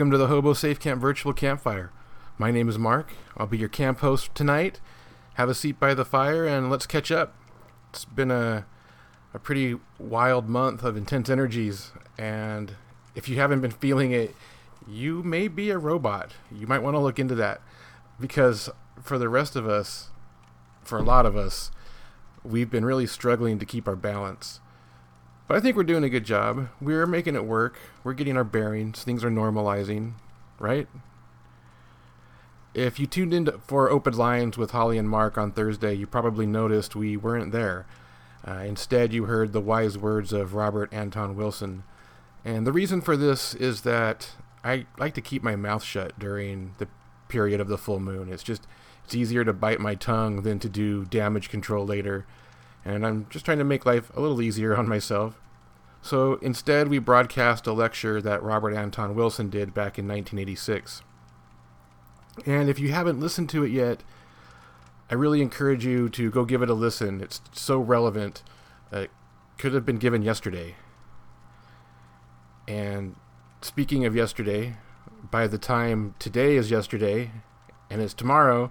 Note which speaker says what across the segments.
Speaker 1: Welcome to the Hobo Safe Camp Virtual Campfire. My name is Mark. I'll be your camp host tonight. Have a seat by the fire and let's catch up. It's been a, a pretty wild month of intense energies, and if you haven't been feeling it, you may be a robot. You might want to look into that because for the rest of us, for a lot of us, we've been really struggling to keep our balance. But I think we're doing a good job. We're making it work. We're getting our bearings. Things are normalizing, right? If you tuned in for Open Lines with Holly and Mark on Thursday, you probably noticed we weren't there. Uh, instead, you heard the wise words of Robert Anton Wilson. And the reason for this is that I like to keep my mouth shut during the period of the full moon. It's just it's easier to bite my tongue than to do damage control later. And I'm just trying to make life a little easier on myself. So instead, we broadcast a lecture that Robert Anton Wilson did back in 1986. And if you haven't listened to it yet, I really encourage you to go give it a listen. It's so relevant. It could have been given yesterday. And speaking of yesterday, by the time today is yesterday and it's tomorrow,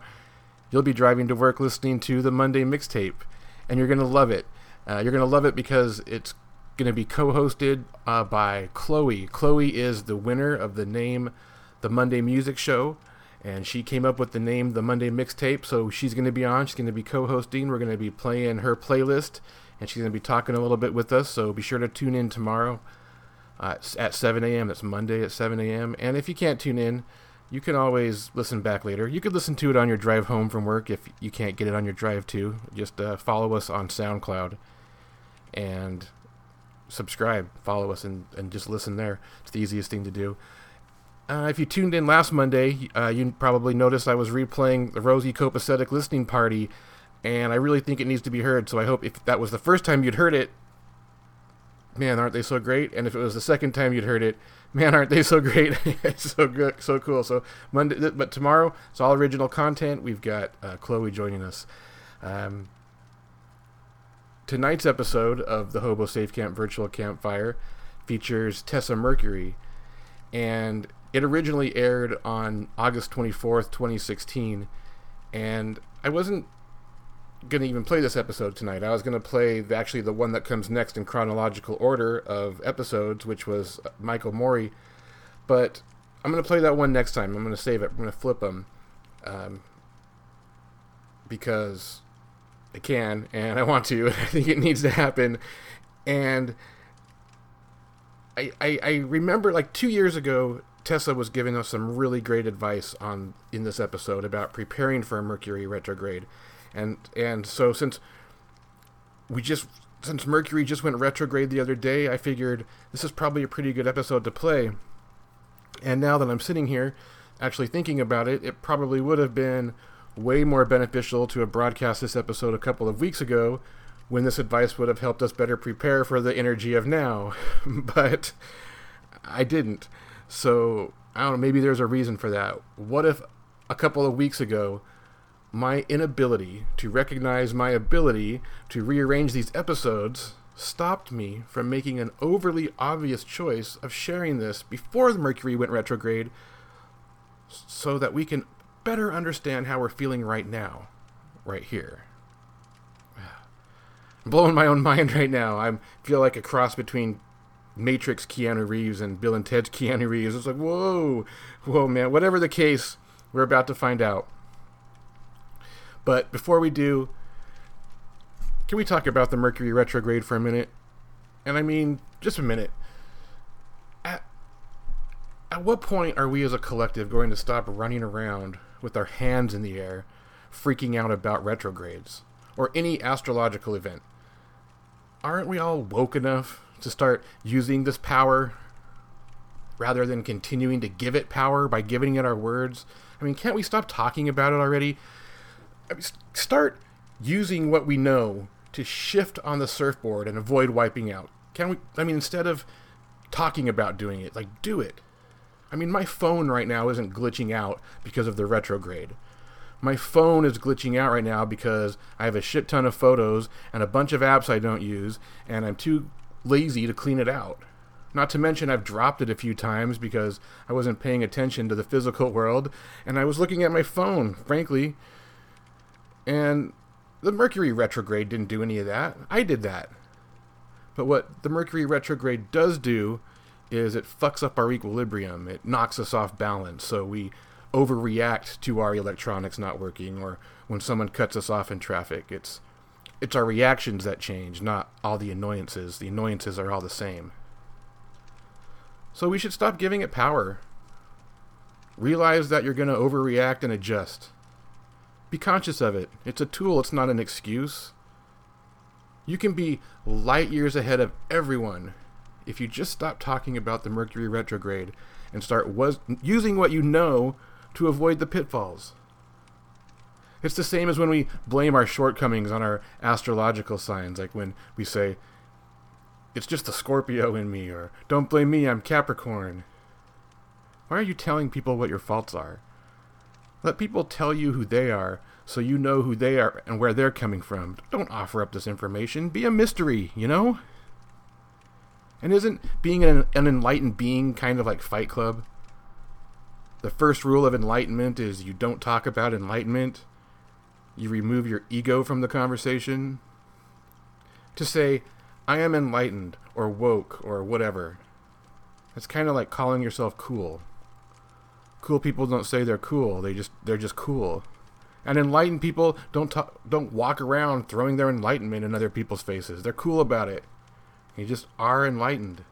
Speaker 1: you'll be driving to work listening to the Monday mixtape. And you're going to love it. Uh, you're going to love it because it's going to be co-hosted uh, by Chloe. Chloe is the winner of the name The Monday Music Show, and she came up with the name The Monday Mixtape. So she's going to be on. She's going to be co-hosting. We're going to be playing her playlist, and she's going to be talking a little bit with us. So be sure to tune in tomorrow uh, at 7 a.m. That's Monday at 7 a.m. And if you can't tune in, you can always listen back later. You could listen to it on your drive home from work if you can't get it on your drive to. Just uh, follow us on SoundCloud and subscribe, follow us, and, and just listen there. It's the easiest thing to do. Uh, if you tuned in last Monday, uh, you probably noticed I was replaying the Rosie Copacetic listening party, and I really think it needs to be heard. So I hope if that was the first time you'd heard it, man, aren't they so great? And if it was the second time you'd heard it, man, aren't they so great? so good, so cool. So Monday, but tomorrow it's all original content. We've got uh, Chloe joining us. Um, tonight's episode of the Hobo Safe Camp Virtual Campfire features Tessa Mercury, and it originally aired on August 24th, 2016. And I wasn't going to even play this episode tonight. I was going to play the, actually the one that comes next in chronological order of episodes, which was Michael Mori. But I'm going to play that one next time. I'm going to save it. I'm going to flip them. Um, because I can and I want to. I think it needs to happen. And I, I, I remember like two years ago, Tessa was giving us some really great advice on in this episode about preparing for a Mercury retrograde, and and so since we just since Mercury just went retrograde the other day, I figured this is probably a pretty good episode to play. And now that I'm sitting here, actually thinking about it, it probably would have been way more beneficial to have broadcast this episode a couple of weeks ago when this advice would have helped us better prepare for the energy of now. but I didn't. So, I don't know, maybe there's a reason for that. What if a couple of weeks ago, my inability to recognize my ability to rearrange these episodes stopped me from making an overly obvious choice of sharing this before the Mercury went retrograde so that we can better understand how we're feeling right now, right here. I'm blowing my own mind right now. I feel like a cross between Matrix Keanu Reeves and Bill and Ted's Keanu Reeves. It's like, whoa, whoa, man. Whatever the case, we're about to find out. But before we do, can we talk about the Mercury retrograde for a minute? And I mean, just a minute. At, at what point are we as a collective going to stop running around with our hands in the air, freaking out about retrogrades or any astrological event? Aren't we all woke enough to start using this power rather than continuing to give it power by giving it our words? I mean, can't we stop talking about it already? Start using what we know to shift on the surfboard and avoid wiping out. Can we? I mean, instead of talking about doing it, like do it. I mean, my phone right now isn't glitching out because of the retrograde. My phone is glitching out right now because I have a shit ton of photos and a bunch of apps I don't use, and I'm too lazy to clean it out. Not to mention, I've dropped it a few times because I wasn't paying attention to the physical world and I was looking at my phone, frankly. And the Mercury retrograde didn't do any of that. I did that. But what the Mercury retrograde does do is it fucks up our equilibrium. It knocks us off balance. So we overreact to our electronics not working or when someone cuts us off in traffic. It's it's our reactions that change, not all the annoyances. The annoyances are all the same. So we should stop giving it power. Realize that you're going to overreact and adjust. Be conscious of it. It's a tool, it's not an excuse. You can be light years ahead of everyone if you just stop talking about the Mercury retrograde and start was using what you know to avoid the pitfalls. It's the same as when we blame our shortcomings on our astrological signs, like when we say, it's just the Scorpio in me, or don't blame me, I'm Capricorn. Why are you telling people what your faults are? Let people tell you who they are so you know who they are and where they're coming from. Don't offer up this information. Be a mystery, you know? And isn't being an, an enlightened being kind of like Fight Club? The first rule of enlightenment is you don't talk about enlightenment. You remove your ego from the conversation. To say, I am enlightened, or woke, or whatever. It's kind of like calling yourself cool cool people don't say they're cool. They just they're just cool. And enlightened people don't talk, don't walk around throwing their enlightenment in other people's faces. They're cool about it. You just are enlightened.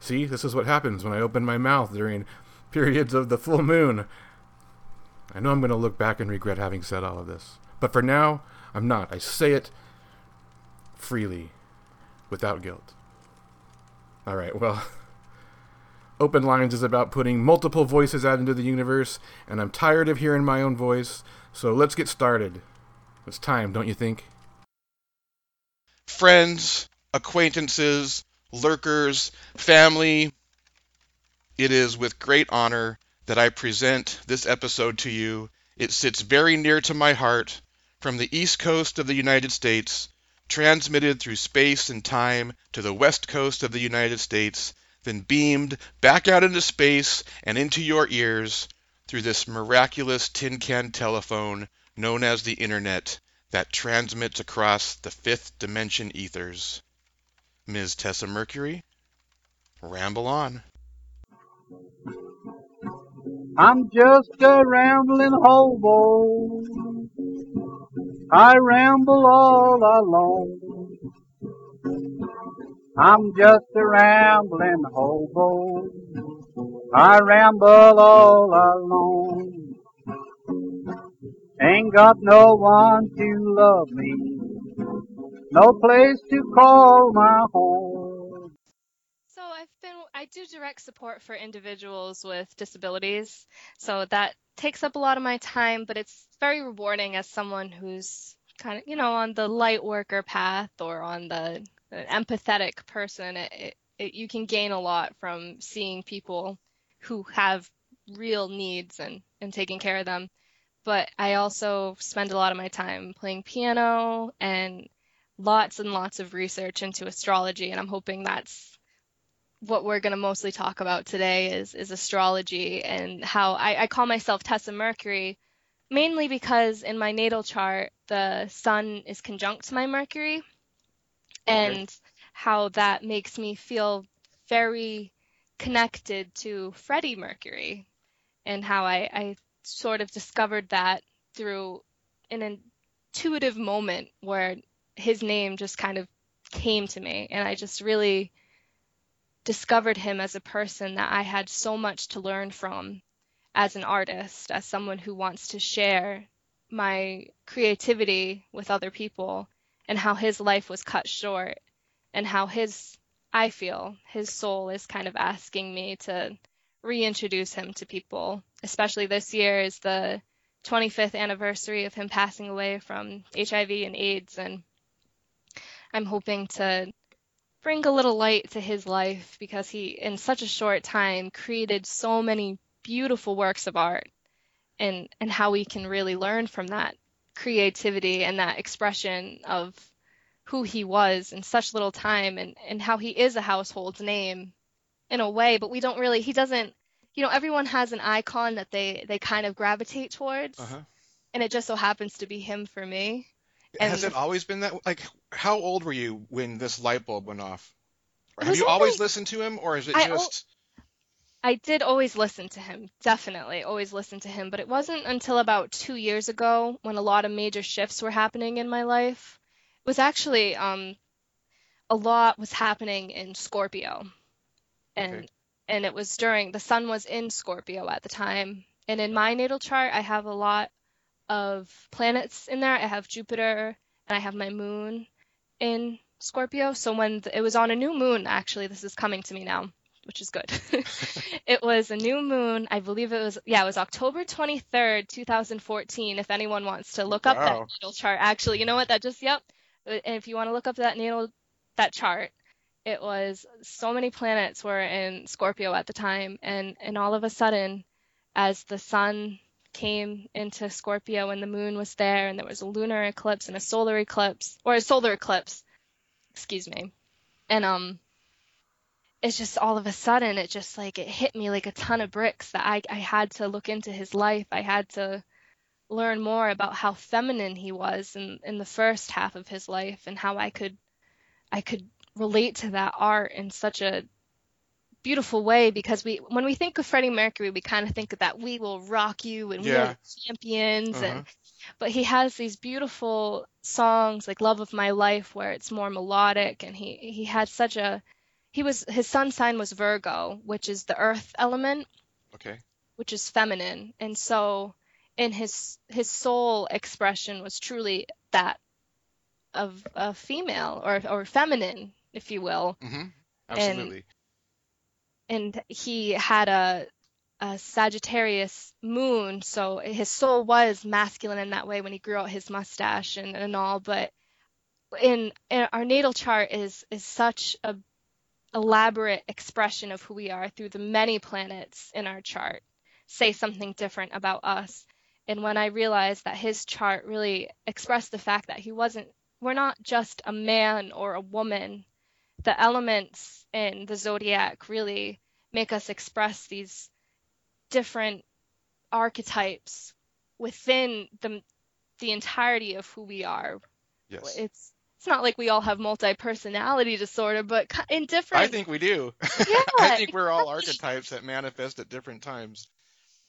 Speaker 1: See, this is what happens when I open my mouth during periods of the full moon. I know I'm going to look back and regret having said all of this. But for now, I'm not. I say it freely, without guilt. All right, well. Open Lines is about putting multiple voices out into the universe, and I'm tired of hearing my own voice, so let's get started. It's time, don't you think?
Speaker 2: Friends, acquaintances, lurkers, family, it is with great honor that I present this episode to you. It sits very near to my heart from the east coast of the United States, transmitted through space and time to the west coast of the United States then beamed back out into space and into your ears through this miraculous tin can telephone known as the Internet that transmits across the fifth dimension ethers. Ms. Tessa Mercury, ramble on.
Speaker 3: I'm just a rambling hobo. I ramble all alone. I'm just a rambling hobo. I ramble all alone. Ain't got no one to love me. No place to call my home.
Speaker 4: So I've been I do direct support for individuals with disabilities. So that takes up a lot of my time, but it's very rewarding as someone who's kind of, you know, on the light worker path or on the an empathetic person, it, it, you can gain a lot from seeing people who have real needs and, and taking care of them. But I also spend a lot of my time playing piano and lots and lots of research into astrology. And I'm hoping that's what we're going to mostly talk about today is, is astrology and how I, I call myself Tessa Mercury mainly because in my natal chart, the sun is conjunct my Mercury and how that makes me feel very connected to Freddie Mercury and how I, I sort of discovered that through an intuitive moment where his name just kind of came to me. And I just really discovered him as a person that I had so much to learn from as an artist, as someone who wants to share my creativity with other people and how his life was cut short and how his I feel his soul is kind of asking me to reintroduce him to people. Especially this year is the 25th anniversary of him passing away from HIV and AIDS and I'm hoping to bring a little light to his life because he in such a short time created so many beautiful works of art and and how we can really learn from that creativity and that expression of who he was in such little time and, and how he is a household name in a way, but we don't really, he doesn't, you know, everyone has an icon that they, they kind of gravitate towards.
Speaker 2: Uh-huh.
Speaker 4: And it just so happens to be him for me. And
Speaker 2: Has it always been that? Like, how old were you when this light bulb went off? Have you always
Speaker 4: only-
Speaker 2: listened to him, or is it
Speaker 4: I
Speaker 2: just?
Speaker 4: I did always listen to him, definitely always listen to him, but it wasn't until about two years ago when a lot of major shifts were happening in my life. It was actually um, a lot was happening in Scorpio, and
Speaker 2: Okay.
Speaker 4: and it was during the sun was in Scorpio at the time, and in my natal chart I have a lot of planets in there. I have Jupiter and I have my moon in Scorpio. So when th- it was on a new moon, actually, this is coming to me now, which is good. it was a new moon. I believe it was, yeah, it was October 23rd, 2014. If anyone wants to look up that
Speaker 2: Wow.
Speaker 4: natal chart, actually, you know what? That just, yep. Uh, And if you want to look up that natal, that chart, it was so many planets were in Scorpio at the time. And, and all of a sudden, as the sun came into Scorpio and the moon was there, and there was a lunar eclipse and a solar eclipse, or a solar eclipse, excuse me. And um it's just all of a sudden it just like it hit me like a ton of bricks that I, I had to look into his life. I had to learn more about how feminine he was in, in the first half of his life and how I could I could relate to that art in such a beautiful way because we when we think of Freddie Mercury we kind of think of that we will rock you and we are champions
Speaker 2: Uh-huh.
Speaker 4: and but he has these beautiful songs like Love of My Life where it's more melodic and he he had such a he was his sun sign was Virgo which is the earth element
Speaker 2: Okay.
Speaker 4: which is feminine and so in his his soul expression was truly that of a female or or feminine if you will
Speaker 2: Mm-hmm. Absolutely.
Speaker 4: and he had a a Sagittarius moon, so his soul was masculine in that way when he grew out his mustache and, and all. But in, in our natal chart is is such a elaborate expression of who we are through the many planets in our chart say something different about us. And when I realized that his chart really expressed the fact that he wasn't, we're not just a man or a woman. The elements in the zodiac really make us express these different archetypes within the the entirety of who we are.
Speaker 2: yes.
Speaker 4: It's it's not like we all have multi-personality disorder, but in different
Speaker 2: I think we do.
Speaker 4: Yeah,
Speaker 2: I think we're all archetypes that manifest at different times.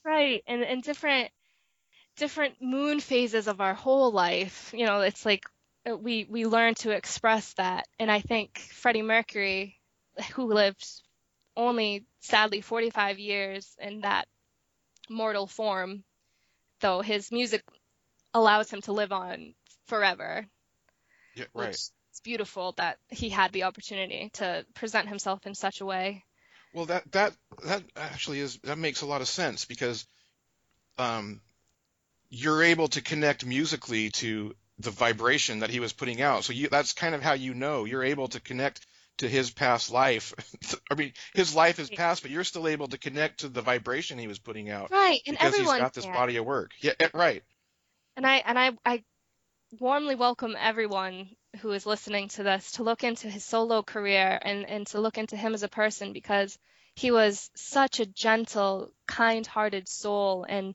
Speaker 4: Right, and and different different moon phases of our whole life. You know, it's like uh, we we learn to express that, and I think Freddie Mercury, who lived only sadly 45 years in that mortal form, though his music allows him to live on forever,
Speaker 2: Yeah, right.
Speaker 4: is beautiful that he had the opportunity to present himself in such a way.
Speaker 2: Well, that that that actually is that makes a lot of sense because um, you're able to connect musically to the vibration that he was putting out. So you that's kind of how you know you're able to connect to his past life. I mean, his life is past, but you're still able to connect to the vibration he was putting out
Speaker 4: Right, and
Speaker 2: because
Speaker 4: everyone
Speaker 2: he's got this
Speaker 4: can.
Speaker 2: body of work. Yeah, eh, right.
Speaker 4: And I and I I warmly welcome everyone who is listening to this to look into his solo career and and to look into him as a person because he was such a gentle, kind-hearted soul and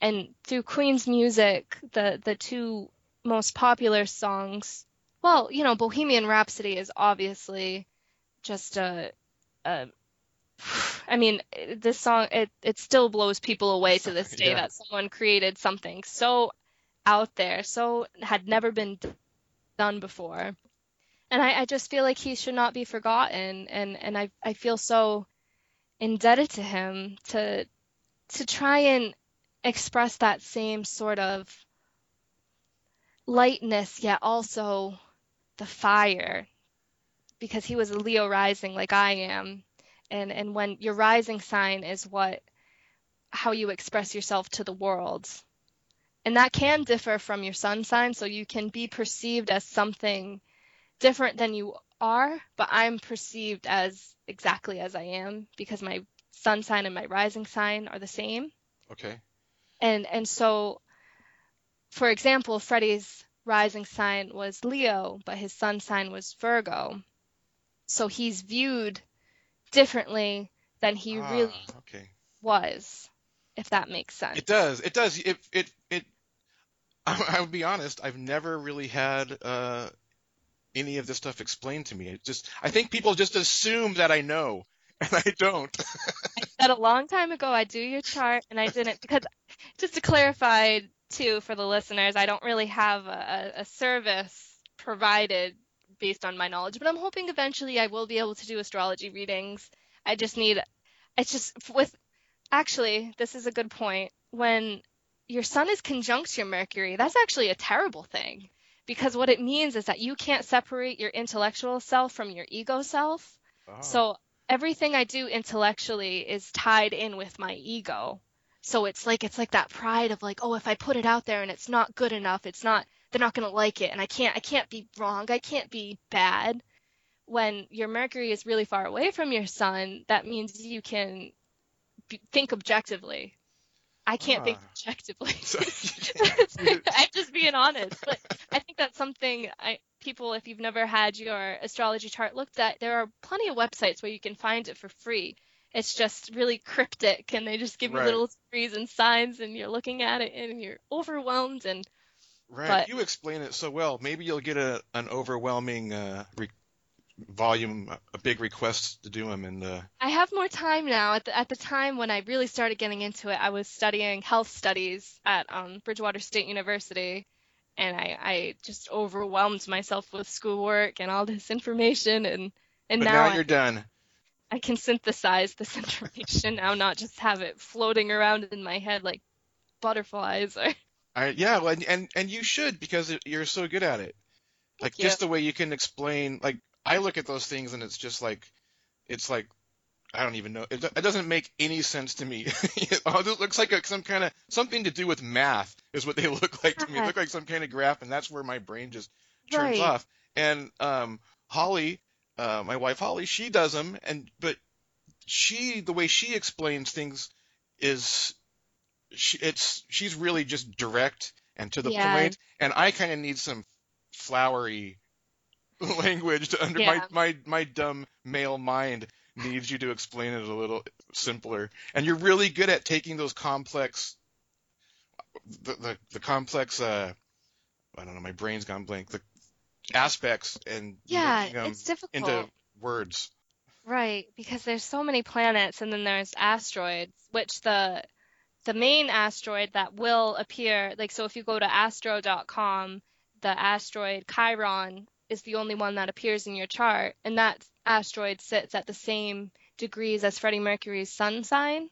Speaker 4: and through Queen's music, the the two most popular songs, well, you know, Bohemian Rhapsody is obviously just a a I mean, this song it it still blows people away to this day
Speaker 2: Yeah.
Speaker 4: that someone created something so out there, so had never been done before. And I, I just feel like he should not be forgotten and, and I, I feel so indebted to him to to try and express that same sort of lightness yet also the fire because he was a Leo rising like I am and and when your rising sign is what how you express yourself to the world and that can differ from your sun sign so you can be perceived as something different than you are but i'm perceived as exactly as i am because my sun sign and my rising sign are the same
Speaker 2: Okay.
Speaker 4: and and so for example freddie's rising sign was Leo, but his sun sign was Virgo. So he's viewed differently than he
Speaker 2: Ah,
Speaker 4: really
Speaker 2: okay.
Speaker 4: was, if that makes sense.
Speaker 2: It does. It does. It it it. I, would be honest. I've never really had uh, any of this stuff explained to me. It just I think people just assume that I know, and I don't.
Speaker 4: I said a long time ago I do your chart and I didn't because just to clarify too for the listeners, I don't really have a, a service provided based on my knowledge, but I'm hoping eventually I will be able to do astrology readings. I just need it's just with actually this is a good point. When your sun is conjunct your Mercury, that's actually a terrible thing because what it means is that you can't separate your intellectual self from your ego self.
Speaker 2: Oh.
Speaker 4: So everything I do intellectually is tied in with my ego. So it's like it's like that pride of like, oh, if I put it out there and it's not good enough, it's not they're not going to like it and I can't I can't be wrong. I can't be bad. When your Mercury is really far away from your sun, that means you can think objectively. I can't think objectively.
Speaker 2: So-
Speaker 4: I'm just being honest. But I think that's something I people, if you've never had your astrology chart looked at, there are plenty of websites where you can find it for free. It's just really cryptic, and they just give you
Speaker 2: Right.
Speaker 4: little trees and signs, and you're looking at it, and you're overwhelmed. And
Speaker 2: Right,
Speaker 4: But-
Speaker 2: you explain it so well. Maybe you'll get a an overwhelming uh, re- volume, a big request to do them, and uh,
Speaker 4: I have more time now. At the at the time when I really started getting into it, I was studying health studies at um, Bridgewater State University, and I, I just overwhelmed myself with schoolwork and all this information, and and
Speaker 2: but
Speaker 4: now,
Speaker 2: now you're done.
Speaker 4: I can synthesize this information now, not just have it floating around in my head like butterflies or
Speaker 2: I, yeah, well, and, and and you should because you're so good at it. Like just the way you can explain. Like I look at those things and it's just like, it's like, I don't even know. It, it doesn't make any sense to me. it looks like a, some kind of something to do with math is what they look like to me. They look like some kind of graph, and that's where my brain just turns
Speaker 4: Right.
Speaker 2: off. And um, Holly, uh, my wife Holly, she does them, and but she the way she explains things is she, it's she's really just direct and to the
Speaker 4: Yeah.
Speaker 2: point, and I kind of need some flowery language to under
Speaker 4: Yeah.
Speaker 2: my my my dumb male mind needs you to explain it a little simpler. And you're really good at taking those complex the the, the complex uh I don't know, my brain's gone blank. The aspects and
Speaker 4: yeah, it's difficult.
Speaker 2: into words.
Speaker 4: Right, because there's so many planets and then there's asteroids, which the the main asteroid that will appear, like so if you go to astro.com, the asteroid Chiron is the only one that appears in your chart, and that asteroid sits at the same degrees as Freddie Mercury's sun sign.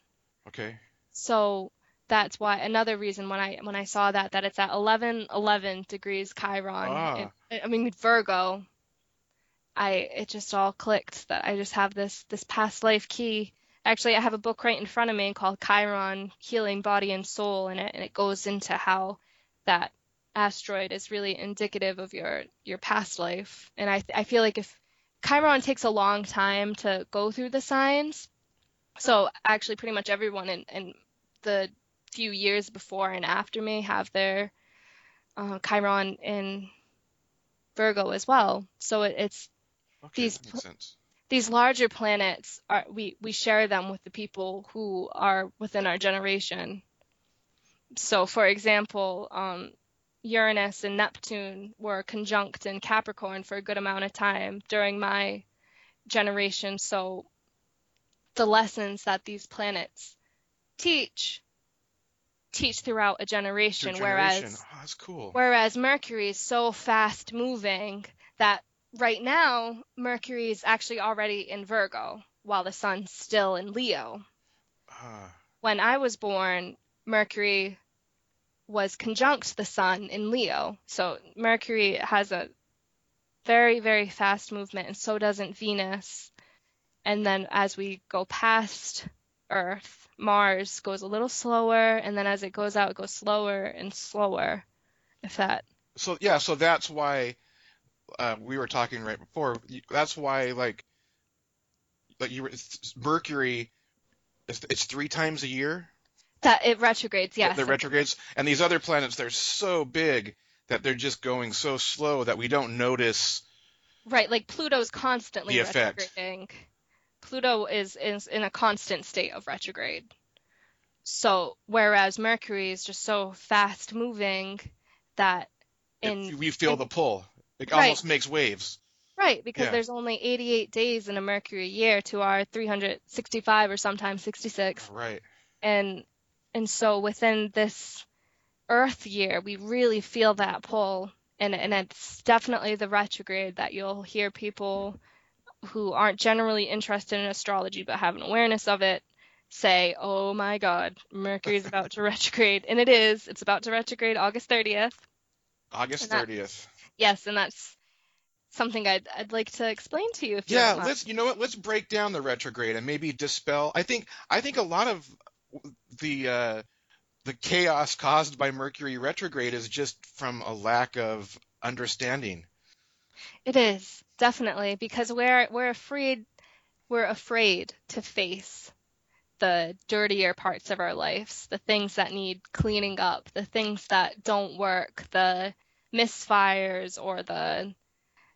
Speaker 2: Okay.
Speaker 4: So that's why another reason when I when I saw that that it's at 11 11 degrees Chiron.
Speaker 2: Ah.
Speaker 4: It- I mean Virgo. I it just all clicked that I just have this this past life key. Actually, I have a book right in front of me called Chiron Healing Body and Soul in it and it goes into how that asteroid is really indicative of your your past life. And I I feel like if Chiron takes a long time to go through the signs. So actually pretty much everyone in, in the few years before and after me have their uh, Chiron in Virgo as well. So it, it's
Speaker 2: Okay,
Speaker 4: These these larger planets are we we share them with the people who are within our generation. So for example, um, Uranus and Neptune were conjunct in Capricorn for a good amount of time during my generation. So the lessons that these planets teach teach throughout a generation,
Speaker 2: generation.
Speaker 4: whereas
Speaker 2: Oh, that's cool.
Speaker 4: Whereas Mercury is so fast moving that right now Mercury is actually already in Virgo while the sun's still in Leo.
Speaker 2: Ah,
Speaker 4: When I was born, Mercury was conjunct the sun in Leo. So Mercury has a very, very fast movement, and so doesn't Venus. And then as we go past Earth, Mars goes a little slower, and then as it goes out, it goes slower and slower. If that
Speaker 2: so yeah, so that's why uh, we were talking right before. That's why like like you were Mercury. It's, it's three times a year.
Speaker 4: That it retrogrades, yes.
Speaker 2: The retrogrades and these other planets they're so big that they're just going so slow that we don't notice.
Speaker 4: Right, like Pluto's constantly
Speaker 2: The effect.
Speaker 4: retrograding. Pluto is, is in a constant state of retrograde. So, whereas Mercury is just so fast moving that in
Speaker 2: we feel
Speaker 4: in-
Speaker 2: the pull. It
Speaker 4: Right.
Speaker 2: almost makes waves.
Speaker 4: Right, because
Speaker 2: Yeah.
Speaker 4: there's only 88 days in a Mercury year to our 365 or sometimes 66.
Speaker 2: Right.
Speaker 4: And and so within this Earth year, we really feel that pull. And and it's definitely the retrograde that you'll hear people who aren't generally interested in astrology but have an awareness of it say, "Oh my God, Mercury's about to retrograde." And it is. It's about to retrograde August 30th.
Speaker 2: August
Speaker 4: that-
Speaker 2: thirtieth.
Speaker 4: Yes, and that's something I'd I'd like to explain to you if you
Speaker 2: Yeah,
Speaker 4: don't
Speaker 2: let's you know what? Let's break down the retrograde and maybe dispel. I think I think a lot of the uh, the chaos caused by Mercury retrograde is just from a lack of understanding.
Speaker 4: It is definitely because we're we're afraid we're afraid to face the dirtier parts of our lives, the things that need cleaning up, the things that don't work, the misfires or the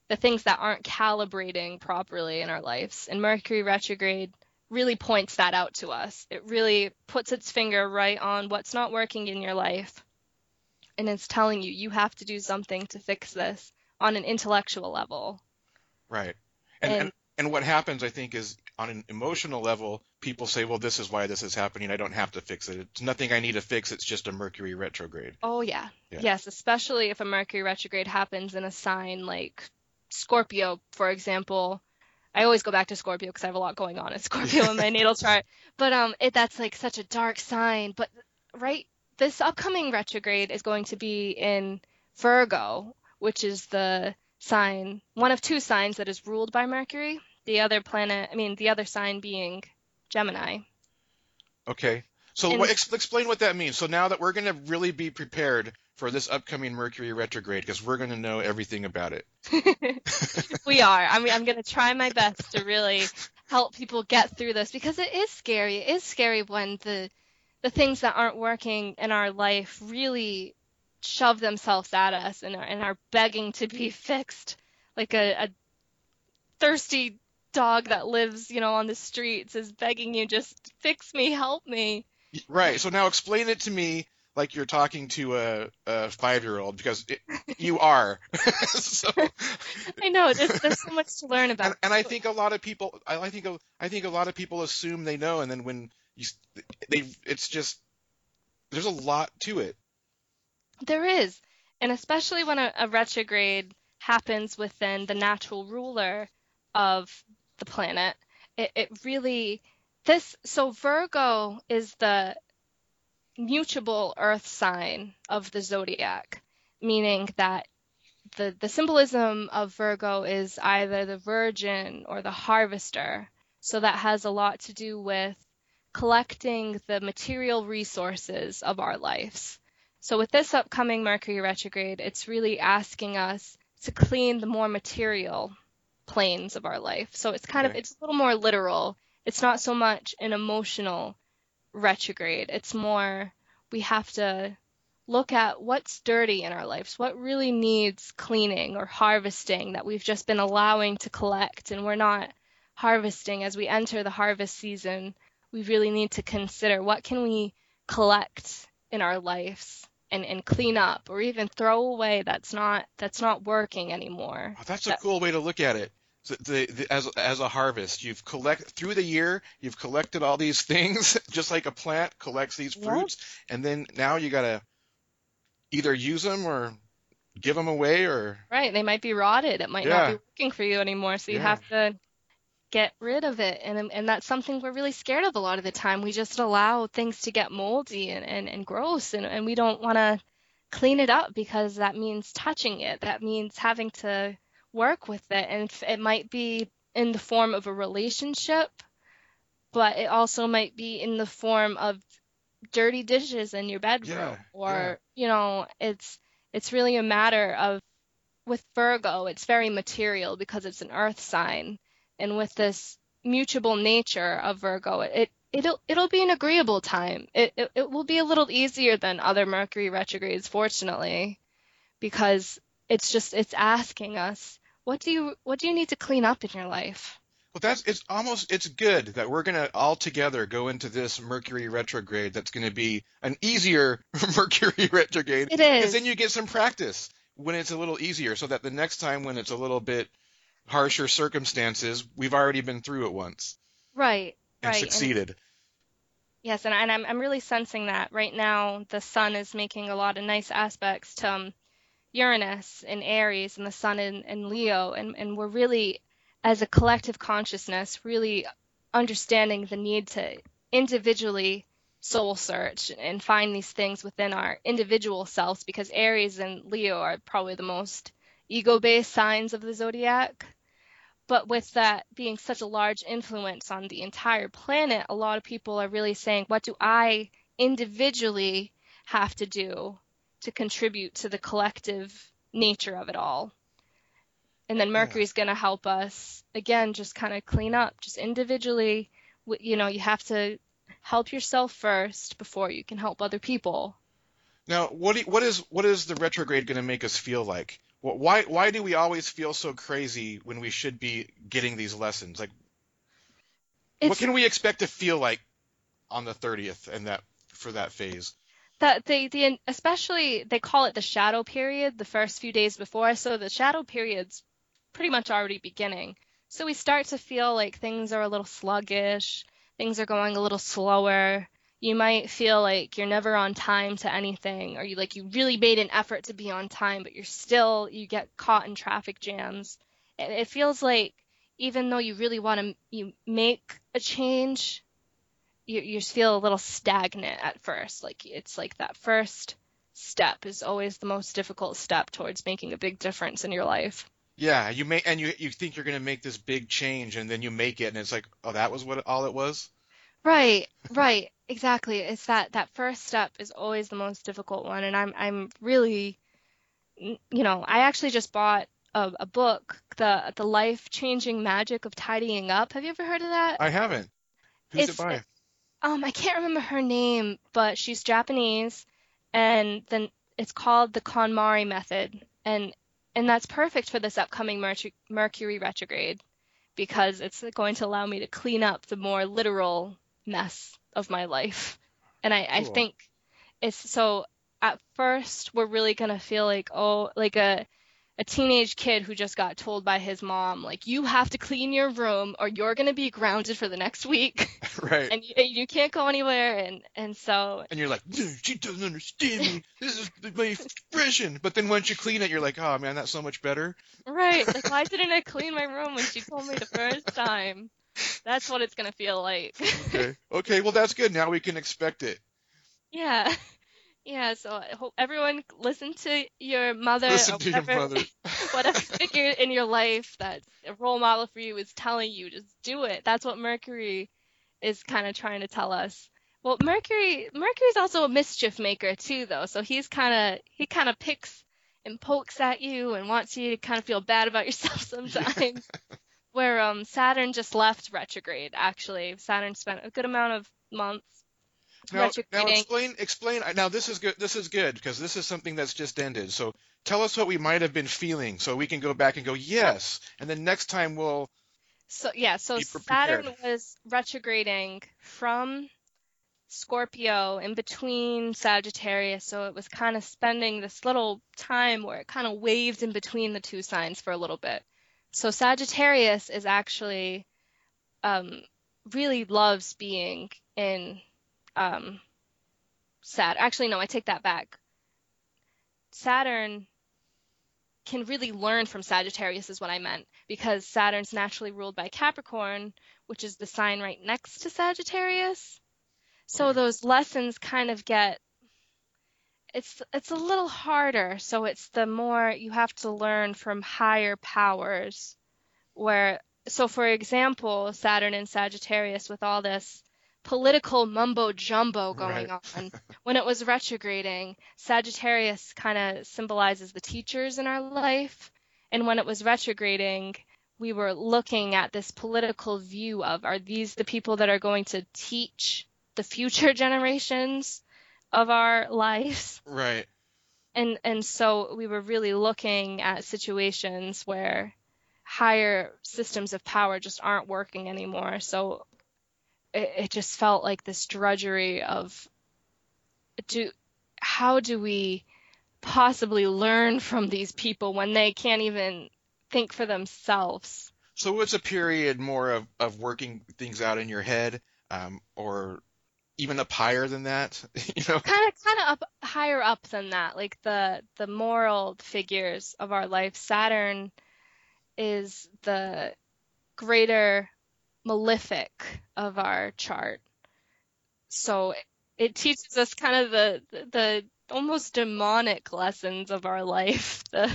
Speaker 4: the things that aren't calibrating properly in our lives. And Mercury retrograde really points that out to us. It really puts its finger right on what's not working in your life. And it's telling you you have to do something to fix this on an intellectual level.
Speaker 2: Right. And, and
Speaker 4: And-
Speaker 2: and what happens, I think, is on an emotional level, people say, "Well, this is why this is happening. I don't have to fix it. It's nothing I need to fix. It's just a Mercury retrograde."
Speaker 4: Oh yeah.
Speaker 2: Yeah.
Speaker 4: Yes, especially if a Mercury retrograde happens in a sign like Scorpio, for example. I always go back to Scorpio because I have a lot going on in Scorpio in my natal chart. But um it that's like such a dark sign, but right this upcoming retrograde is going to be in Virgo, which is the sign, one of two signs that is ruled by Mercury. The other planet, I mean, the other sign being Gemini.
Speaker 2: Okay. So
Speaker 4: And-
Speaker 2: what, ex- explain what that means. So now that we're going to really be prepared for this upcoming Mercury retrograde, because we're going to know everything about it.
Speaker 4: we are. I mean, I'm going to try my best to really help people get through this because it is scary. It is scary when the the things that aren't working in our life really shove themselves at us and are, and are begging to be fixed, like a, a thirsty dog that lives, you know, on the streets is begging you, just fix me, help me.
Speaker 2: Right. So now explain it to me like you're talking to a, a five-year-old, because it, you are. so,
Speaker 4: I know there's, there's so much to learn about.
Speaker 2: and, and I think a lot of people, I, think, I think a lot of people assume they know, and then when you, they, it's just, there's a lot to it.
Speaker 4: There is, and especially when a, a retrograde happens within the natural ruler of the planet, it, it really this so Virgo is the mutable earth sign of the zodiac, meaning that the the symbolism of Virgo is either the virgin or the harvester. So that has a lot to do with collecting the material resources of our lives. So with this upcoming Mercury retrograde, it's really asking us to clean the more material planes of our life. So it's kind of it's a little more literal. It's not so much an emotional retrograde. It's more we have to look at what's dirty in our lives, what really needs cleaning or harvesting that we've just been allowing to collect and we're not harvesting as we enter the harvest season. We really need to consider what can we collect in our lives and, and clean up or even throw away that's not that's not working anymore.
Speaker 2: Oh, that's a
Speaker 4: That-
Speaker 2: cool way to look at it. So the, the, as as a harvest, you've collect through the year, you've collected all these things, just like a plant collects these
Speaker 4: Yep.
Speaker 2: fruits, and then now you gotta either use them or give them away, or
Speaker 4: Right, they might be rotted. It might
Speaker 2: Yeah.
Speaker 4: not be working for you anymore, so you
Speaker 2: Yeah.
Speaker 4: have to get rid of it. And and that's something we're really scared of a lot of the time. We just allow things to get moldy and, and, and gross and, and we don't want to clean it up because that means touching it. That means having to work with it and it might be in the form of a relationship, but it also might be in the form of dirty dishes in your bedroom
Speaker 2: Yeah,
Speaker 4: or
Speaker 2: yeah.
Speaker 4: you know, it's it's really a matter of with Virgo, it's very material because it's an earth sign. And with this mutable nature of Virgo, it it'll it'll be an agreeable time. It it, it will be a little easier than other Mercury retrogrades, fortunately. because it's just it's asking us what do you what do you need to clean up in your life
Speaker 2: Well, that's it's almost it's good that we're gonna all together go into this Mercury retrograde. That's gonna be an easier Mercury retrograde.
Speaker 4: It is.
Speaker 2: Because then you get some practice when it's a little easier, so that the next time when it's a little bit harsher circumstances, we've already been through it once
Speaker 4: right
Speaker 2: and
Speaker 4: right and
Speaker 2: succeeded.
Speaker 4: yes and, and I'm, I'm really sensing that right now the sun is making a lot of nice aspects to um, uranus in aries and the sun in, in leo and, and we're really as a collective consciousness really understanding the need to individually soul search and find these things within our individual selves because aries and leo are probably the most ego-based signs of the zodiac. But with that being such a large influence on the entire planet, a lot of people are really saying, what do I individually have to do to contribute to the collective nature of it all? And then
Speaker 2: Yeah.
Speaker 4: Mercury's going to help us, again, just kind of clean up, just individually. You know, you have to help yourself first before you can help other people.
Speaker 2: Now, what do you- what is what is the retrograde going to make us feel like? Why why do we always feel so crazy when we should be getting these lessons? Like, what can we expect to feel like on the 30th and that for that phase?
Speaker 4: That the especially they call it the shadow period the first few days before. So the shadow period's pretty much already beginning. So we start to feel like things are a little sluggish things are going a little slower. You might feel like you're never on time to anything or you like you really made an effort to be on time but you're still you get caught in traffic jams. And it feels like even though you really want to you make a change you, you feel a little stagnant at first. Like it's like that first step is always the most difficult step towards making a big difference in your life.
Speaker 2: Yeah, you may and you you think you're going to make this big change and then you make it and it's like, oh, that was what all it was?
Speaker 4: Right, right, exactly. It's that that first step is always the most difficult one, and I'm I'm really, you know, I actually just bought a, a book, the the life changing magic of tidying up. Have you ever heard of that?
Speaker 2: I haven't. Who's
Speaker 4: It's
Speaker 2: it by?
Speaker 4: Um, I can't remember her name, but she's Japanese, and then it's called the KonMari method, and and that's perfect for this upcoming Mercury, Mercury retrograde because it's going to allow me to clean up the more literal mess of my life. And I, I think it's so at first we're really gonna feel like oh like a a teenage kid who just got told by his mom like you have to clean your room or you're gonna be grounded for the next week
Speaker 2: Right.
Speaker 4: and you, you can't go anywhere and and so
Speaker 2: And you're like, "Dude, she doesn't understand me. This is my expression. But then once you clean it, you're like, oh man, that's so much better.
Speaker 4: right like why didn't I clean my room when she told me the first time that's what it's gonna feel like
Speaker 2: Okay. Okay. Well, that's good. Now we can expect it.
Speaker 4: yeah yeah so I hope everyone listen to your mother
Speaker 2: Listen to your
Speaker 4: whatever,
Speaker 2: mother.
Speaker 4: whatever figure in your life that's a role model for you is telling you just do it. That's what Mercury is kind of trying to tell us. Well Mercury Mercury's also a mischief maker too though so he's kind of he kind of picks and pokes at you and wants you to kind of feel bad about yourself sometimes. Where um Saturn just left retrograde actually. Saturn spent a good amount of months
Speaker 2: Now, now explain, explain. Now this is good. This is good because this is something that's just ended. So tell us what we might have been feeling, so we can go back and go yes, and then next time we'll.
Speaker 4: So yeah, so. Saturn was retrograding from Scorpio in between Sagittarius, so it was kind of spending this little time where it kind of waved in between the two signs for a little bit. So Sagittarius is actually um, really loves being in um, Sat. Actually, no, I take that back. Saturn can really learn from Sagittarius is what I meant because Saturn's naturally ruled by Capricorn, which is the sign right next to Sagittarius. So
Speaker 2: Okay.
Speaker 4: those lessons kind of get it's it's a little harder. So it's the more you have to learn from higher powers where so for example, Saturn and Sagittarius with all this political mumbo jumbo going
Speaker 2: Right.
Speaker 4: on when it was retrograding, Sagittarius kind of symbolizes the teachers in our life. And when it was retrograding, we were looking at this political view of are these the people that are going to teach the future generations of our lives?
Speaker 2: Right.
Speaker 4: and and so we were really looking at situations where higher systems of power just aren't working anymore. So it, it just felt like this drudgery of do how do we possibly learn from these people when they can't even think for themselves?
Speaker 2: So it's a period more of, of working things out in your head, um, or even up higher than that, you know?
Speaker 4: Kind of, kind of up higher up than that, like the the moral figures of our life. Saturn is the greater malefic of our chart. So it teaches us kind of the the almost demonic lessons of our life, the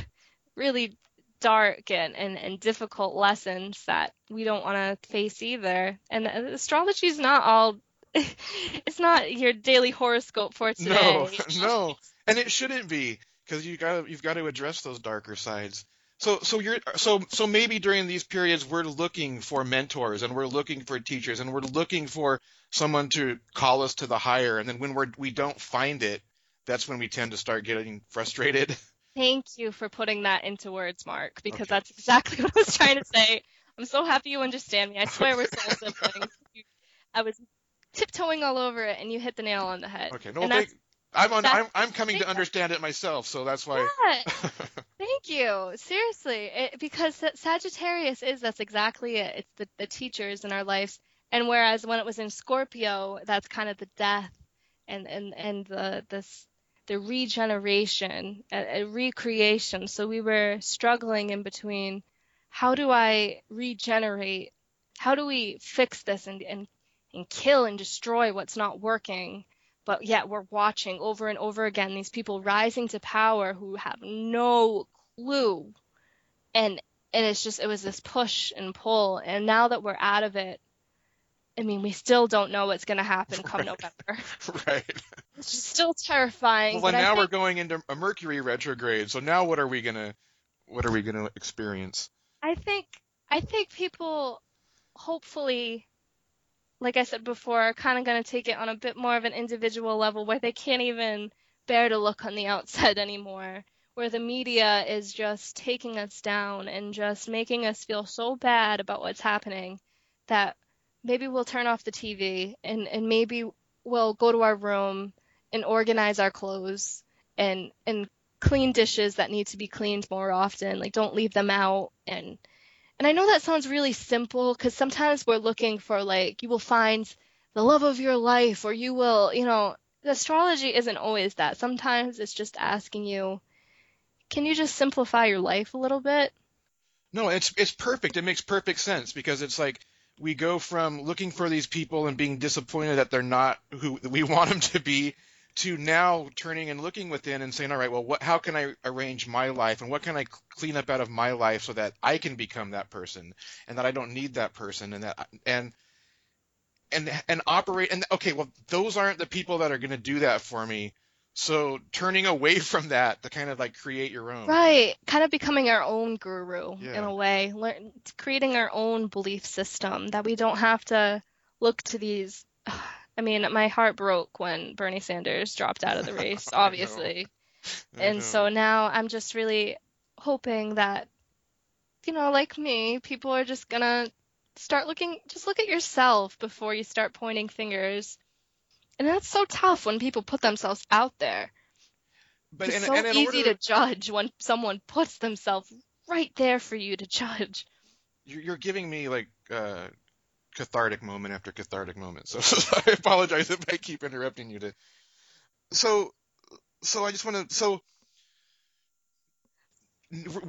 Speaker 4: really dark and, and, and difficult lessons that we don't want to face either. And astrology is not all it's not your daily horoscope for today.
Speaker 2: No, no, and it shouldn't be because you got you've got to address those darker sides. So so you're so so maybe during these periods we're looking for mentors and we're looking for teachers and we're looking for someone to call us to the higher and then when we're we don't find it, that's when we tend to start getting frustrated.
Speaker 4: Thank you for putting that into words, Mark, because okay. that's exactly what I was trying to say. I'm so happy you understand me. I swear we're so siblings. I was tiptoeing all over it, and you hit the nail on the head.
Speaker 2: Okay, no, thank, I'm on. I'm, I'm coming to understand it myself, so that's why.
Speaker 4: Yeah. thank you. Seriously, it, because Sagittarius is that's exactly it. It's the the teachers in our lives, and whereas when it was in Scorpio, that's kind of the death and and and the this the regeneration, a, a recreation. So we were struggling in between. How do I regenerate? How do we fix this and, and and kill and destroy what's not working. But yet we're watching over and over again these people rising to power who have no clue. And and it's just it was this push and pull. And now that we're out of it, I mean, we still don't know what's going to happen come right. November.
Speaker 2: right.
Speaker 4: It's still terrifying.
Speaker 2: Well, now
Speaker 4: think...
Speaker 2: we're going into a Mercury retrograde. So now what are we going to what are we going to experience?
Speaker 4: I think I think people hopefully like I said before, are kind of going to take it on a bit more of an individual level where they can't even bear to look on the outside anymore. Where the media is just taking us down and just making us feel so bad about what's happening that maybe we'll turn off the TV and, and maybe we'll go to our room and organize our clothes and and clean dishes that need to be cleaned more often. Like don't leave them out and and I know that sounds really simple because sometimes we're looking for like you will find the love of your life or you will, you know, astrology isn't always that. Sometimes it's just asking you, can you just simplify your life a little bit?
Speaker 2: No, it's it's perfect. It makes perfect sense because it's like we go from looking for these people and being disappointed that they're not who we want them to be to now turning and looking within and saying, all right, well, what, how can I arrange my life and what can I clean up out of my life so that I can become that person and that I don't need that person and that and and and operate and okay, well, those aren't the people that are going to do that for me. So turning away from that to kind of like create your own.
Speaker 4: Right, kind of becoming our own guru yeah. in a way, Learn, creating our own belief system that we don't have to look to these I mean, my heart broke when Bernie Sanders dropped out of the race, obviously. and so now I'm just really hoping that, you know, like me, people are just gonna start looking, just look at yourself before you start pointing fingers. And that's so tough when people put themselves out there. But it's so easy order... to judge when someone puts themselves right there for you to judge.
Speaker 2: You're giving me like uh, cathartic moment after cathartic moment. So, so I apologize if I keep interrupting you. To so so I just want to so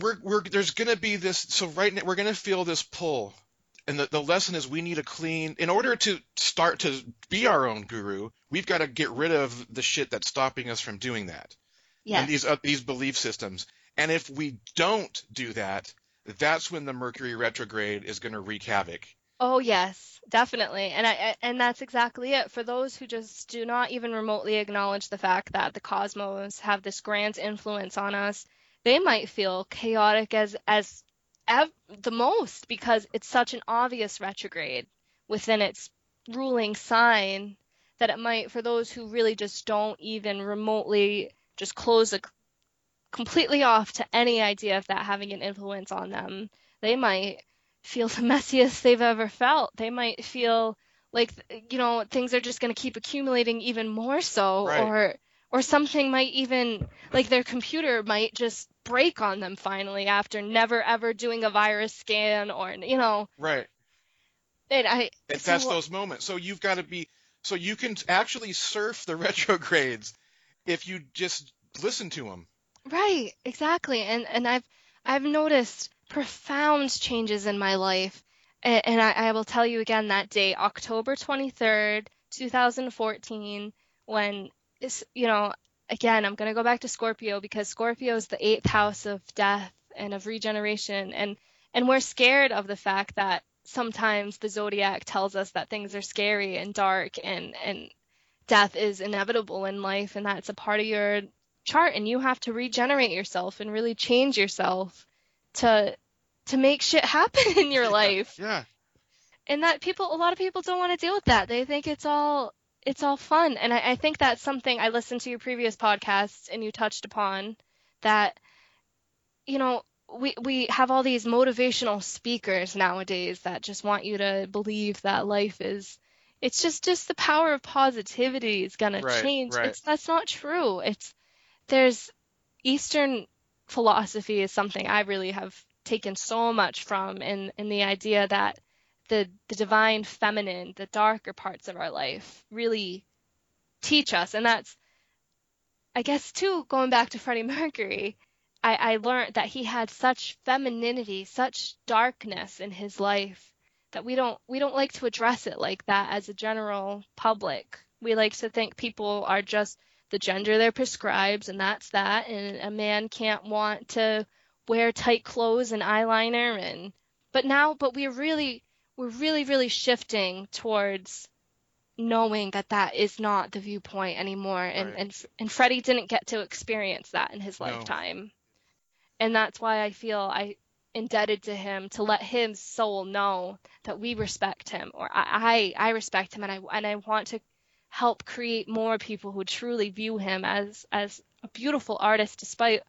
Speaker 2: we're we're there's going to be this so right now we're going to feel this pull and the, the lesson is we need a clean in order to start to be our own guru we've got to get rid of the shit that's stopping us from doing that
Speaker 4: yes.
Speaker 2: and these uh, these belief systems and if we don't do that that's when the mercury retrograde is going to wreak havoc
Speaker 4: Oh yes, definitely. And I and that's exactly it. For those who just do not even remotely acknowledge the fact that the cosmos have this grand influence on us, they might feel chaotic as as ev- the most because it's such an obvious retrograde within its ruling sign that it might for those who really just don't even remotely just close a completely off to any idea of that having an influence on them. They might feel the messiest they've ever felt. They might feel like you know things are just going to keep accumulating even more so
Speaker 2: Right.
Speaker 4: or or something might even like their computer might just break on them finally after never ever doing a virus scan or you know
Speaker 2: Right.
Speaker 4: and I
Speaker 2: And
Speaker 4: so
Speaker 2: that's those moments. So you've got to be so you can actually surf the retrogrades if you just listen to them.
Speaker 4: Right, exactly. And and I've I've noticed profound changes in my life. And, I, I will tell you again that day, October 23rd, 2014, when it's, you know, again, I'm going to go back to Scorpio because Scorpio is the eighth house of death and of regeneration. And and we're scared of the fact that sometimes the zodiac tells us that things are scary and dark and and death is inevitable in life and that's a part of your chart and you have to regenerate yourself and really change yourself to to make shit happen in your life.
Speaker 2: Yeah.
Speaker 4: and that people a lot of people don't want to deal with that. They think it's all it's all fun. And I, I think that's something i listened to your previous podcasts and you touched upon that you know we we have all these motivational speakers nowadays that just want you to believe that life is it's just just the power of positivity is going
Speaker 2: Right,
Speaker 4: to change.
Speaker 2: right.
Speaker 4: it's that's not true. It's there's eastern philosophy is something i really have taken so much from in in the idea that the the divine feminine the darker parts of our life really teach us and that's i guess too going back to freddie mercury I, I learned that he had such femininity, such darkness in his life that we don't we don't like to address it like that as a general public. We like to think people are just the gender they're prescribed and that's that and a man can't want to wear tight clothes and eyeliner and but now but we're really we're really really shifting towards knowing that that is not the viewpoint anymore and
Speaker 2: Right.
Speaker 4: and and Freddie didn't get to experience that in his
Speaker 2: No.
Speaker 4: lifetime and that's why I feel I indebted to him to let his soul know that we respect him or I, I I respect him and I and I want to help create more people who truly view him as as a beautiful artist despite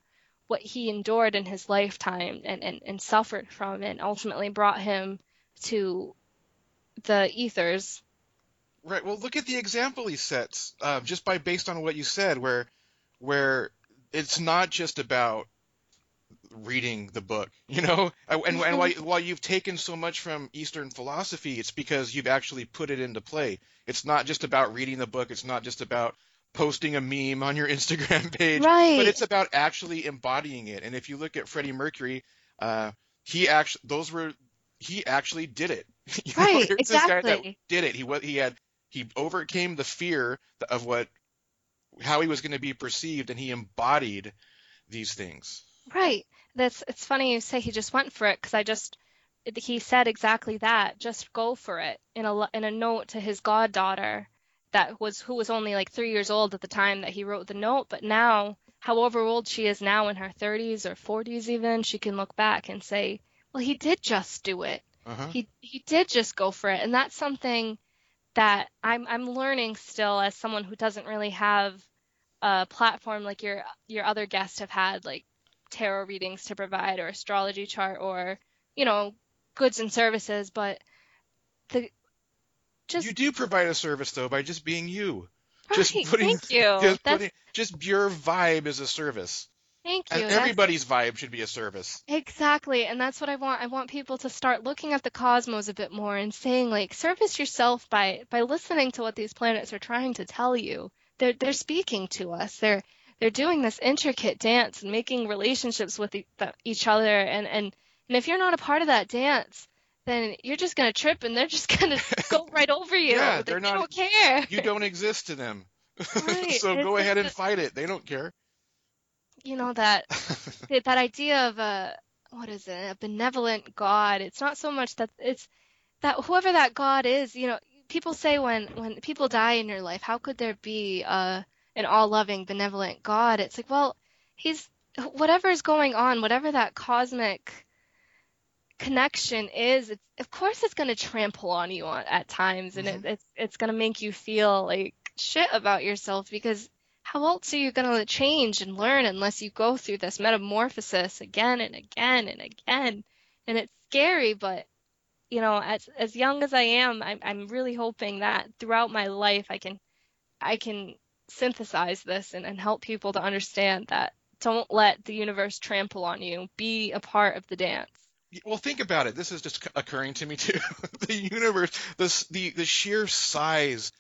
Speaker 4: what he endured in his lifetime and, and, and suffered from and ultimately brought him to the ethers.
Speaker 2: Right. Well, look at the example he sets, uh, just by based on what you said, where where it's not just about reading the book, you know, and, and, and while, while you've taken so much from Eastern philosophy, it's because you've actually put it into play. It's not just about reading the book. It's not just about posting a meme on your Instagram page,
Speaker 4: Right.
Speaker 2: but it's about actually embodying it. And if you look at Freddie Mercury, uh, he actually those were he actually did it. You know,
Speaker 4: Right,
Speaker 2: here's this guy that
Speaker 4: exactly.
Speaker 2: did it. He wa- he had he overcame the fear of what how he was going to be perceived, and he embodied these things.
Speaker 4: Right. That's it's funny you say he just went for it because I just he said exactly that. Just go for it in a in a note to his goddaughter that was who was only like three years old at the time that he wrote the note, but now however old she is now in her 30s or 40s even, she can look back and say, well, he did just do it.
Speaker 2: Uh-huh.
Speaker 4: He he did just go for it, and that's something that I'm I'm learning still as someone who doesn't really have a platform like your your other guests have had, like tarot readings to provide or astrology chart or you know goods and services, but the just
Speaker 2: you do provide a service though by just being you.
Speaker 4: right,
Speaker 2: Just putting,
Speaker 4: thank you.
Speaker 2: Just,
Speaker 4: That's
Speaker 2: putting, just your vibe is a service,
Speaker 4: thank you.
Speaker 2: and
Speaker 4: That's-
Speaker 2: everybody's vibe should be a service.
Speaker 4: Exactly, and that's what I want. I want people to start looking at the cosmos a bit more and saying like service yourself by by listening to what these planets are trying to tell you. They're they're speaking to us. They're they're doing this intricate dance and making relationships with each other and and and if you're not a part of that dance, then you're just gonna trip and they're just gonna go right over you.
Speaker 2: Yeah,
Speaker 4: They
Speaker 2: they're not-
Speaker 4: don't care.
Speaker 2: You don't exist to them,
Speaker 4: Right,
Speaker 2: so go ahead and fight it. They don't care.
Speaker 4: You know that that that idea of a what is it a benevolent god it's not so much that it's that whoever that god is you know people say when when people die in your life how could there be a an all-loving benevolent god it's like well he's whatever is going on whatever that cosmic connection is it's, of course it's going to trample on you on, at times and mm-hmm. it, it's it's going to make you feel like shit about yourself because how else are you going to change and learn unless you go through this metamorphosis again and again and again? And it's scary, but you know, as as young as I am, I'm I'm really hoping that throughout my life I can I can synthesize this and, and help people to understand that don't let the universe trample on you. Be a part of the dance.
Speaker 2: Well, think about it. This is just occurring to me too. the universe, the, the the sheer size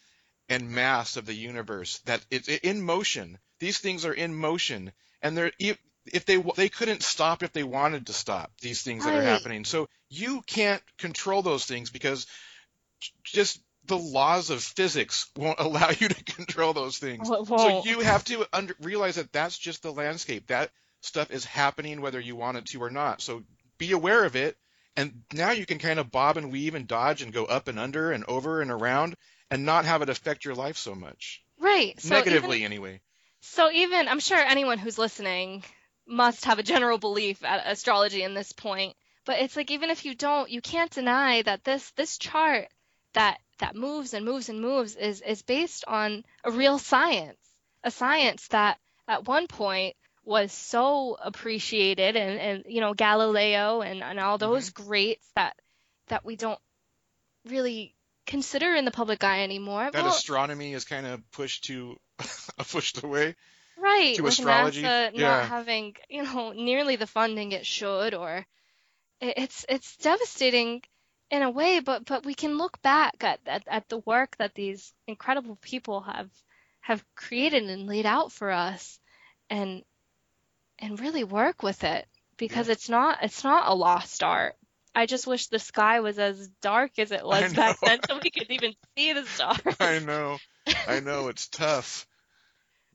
Speaker 2: and mass of the universe that it's in motion. These things are in motion, and they're if they they couldn't stop if they wanted to stop these things that are happening. So you can't control those things because just the laws of physics won't allow you to control those things. So you have to under, realize that that's just the landscape. That stuff is happening whether you want it to or not. So be aware of it. And now you can kind of bob and weave and dodge and go up and under and over and around and not have it affect your life so much.
Speaker 4: Right.
Speaker 2: So Negatively, even, anyway.
Speaker 4: So even, I'm sure anyone who's listening must have a general belief at astrology in this point. But it's like even if you don't, you can't deny that this this chart that that moves and moves and moves is is based on a real science, a science that at one point was so appreciated and, and you know Galileo and, and all those mm-hmm. greats that that we don't really consider in the public eye anymore.
Speaker 2: That well, astronomy is kind of pushed to pushed away.
Speaker 4: Right.
Speaker 2: To astrology.
Speaker 4: NASA
Speaker 2: yeah.
Speaker 4: not having, you know, nearly the funding it should or it's it's devastating in a way, but but we can look back at, at, at the work that these incredible people have have created and laid out for us and and really work with it because yeah. it's not it's not a lost art. I just wish the sky was as dark as it was back then so we could even see the stars.
Speaker 2: I know. I know it's tough.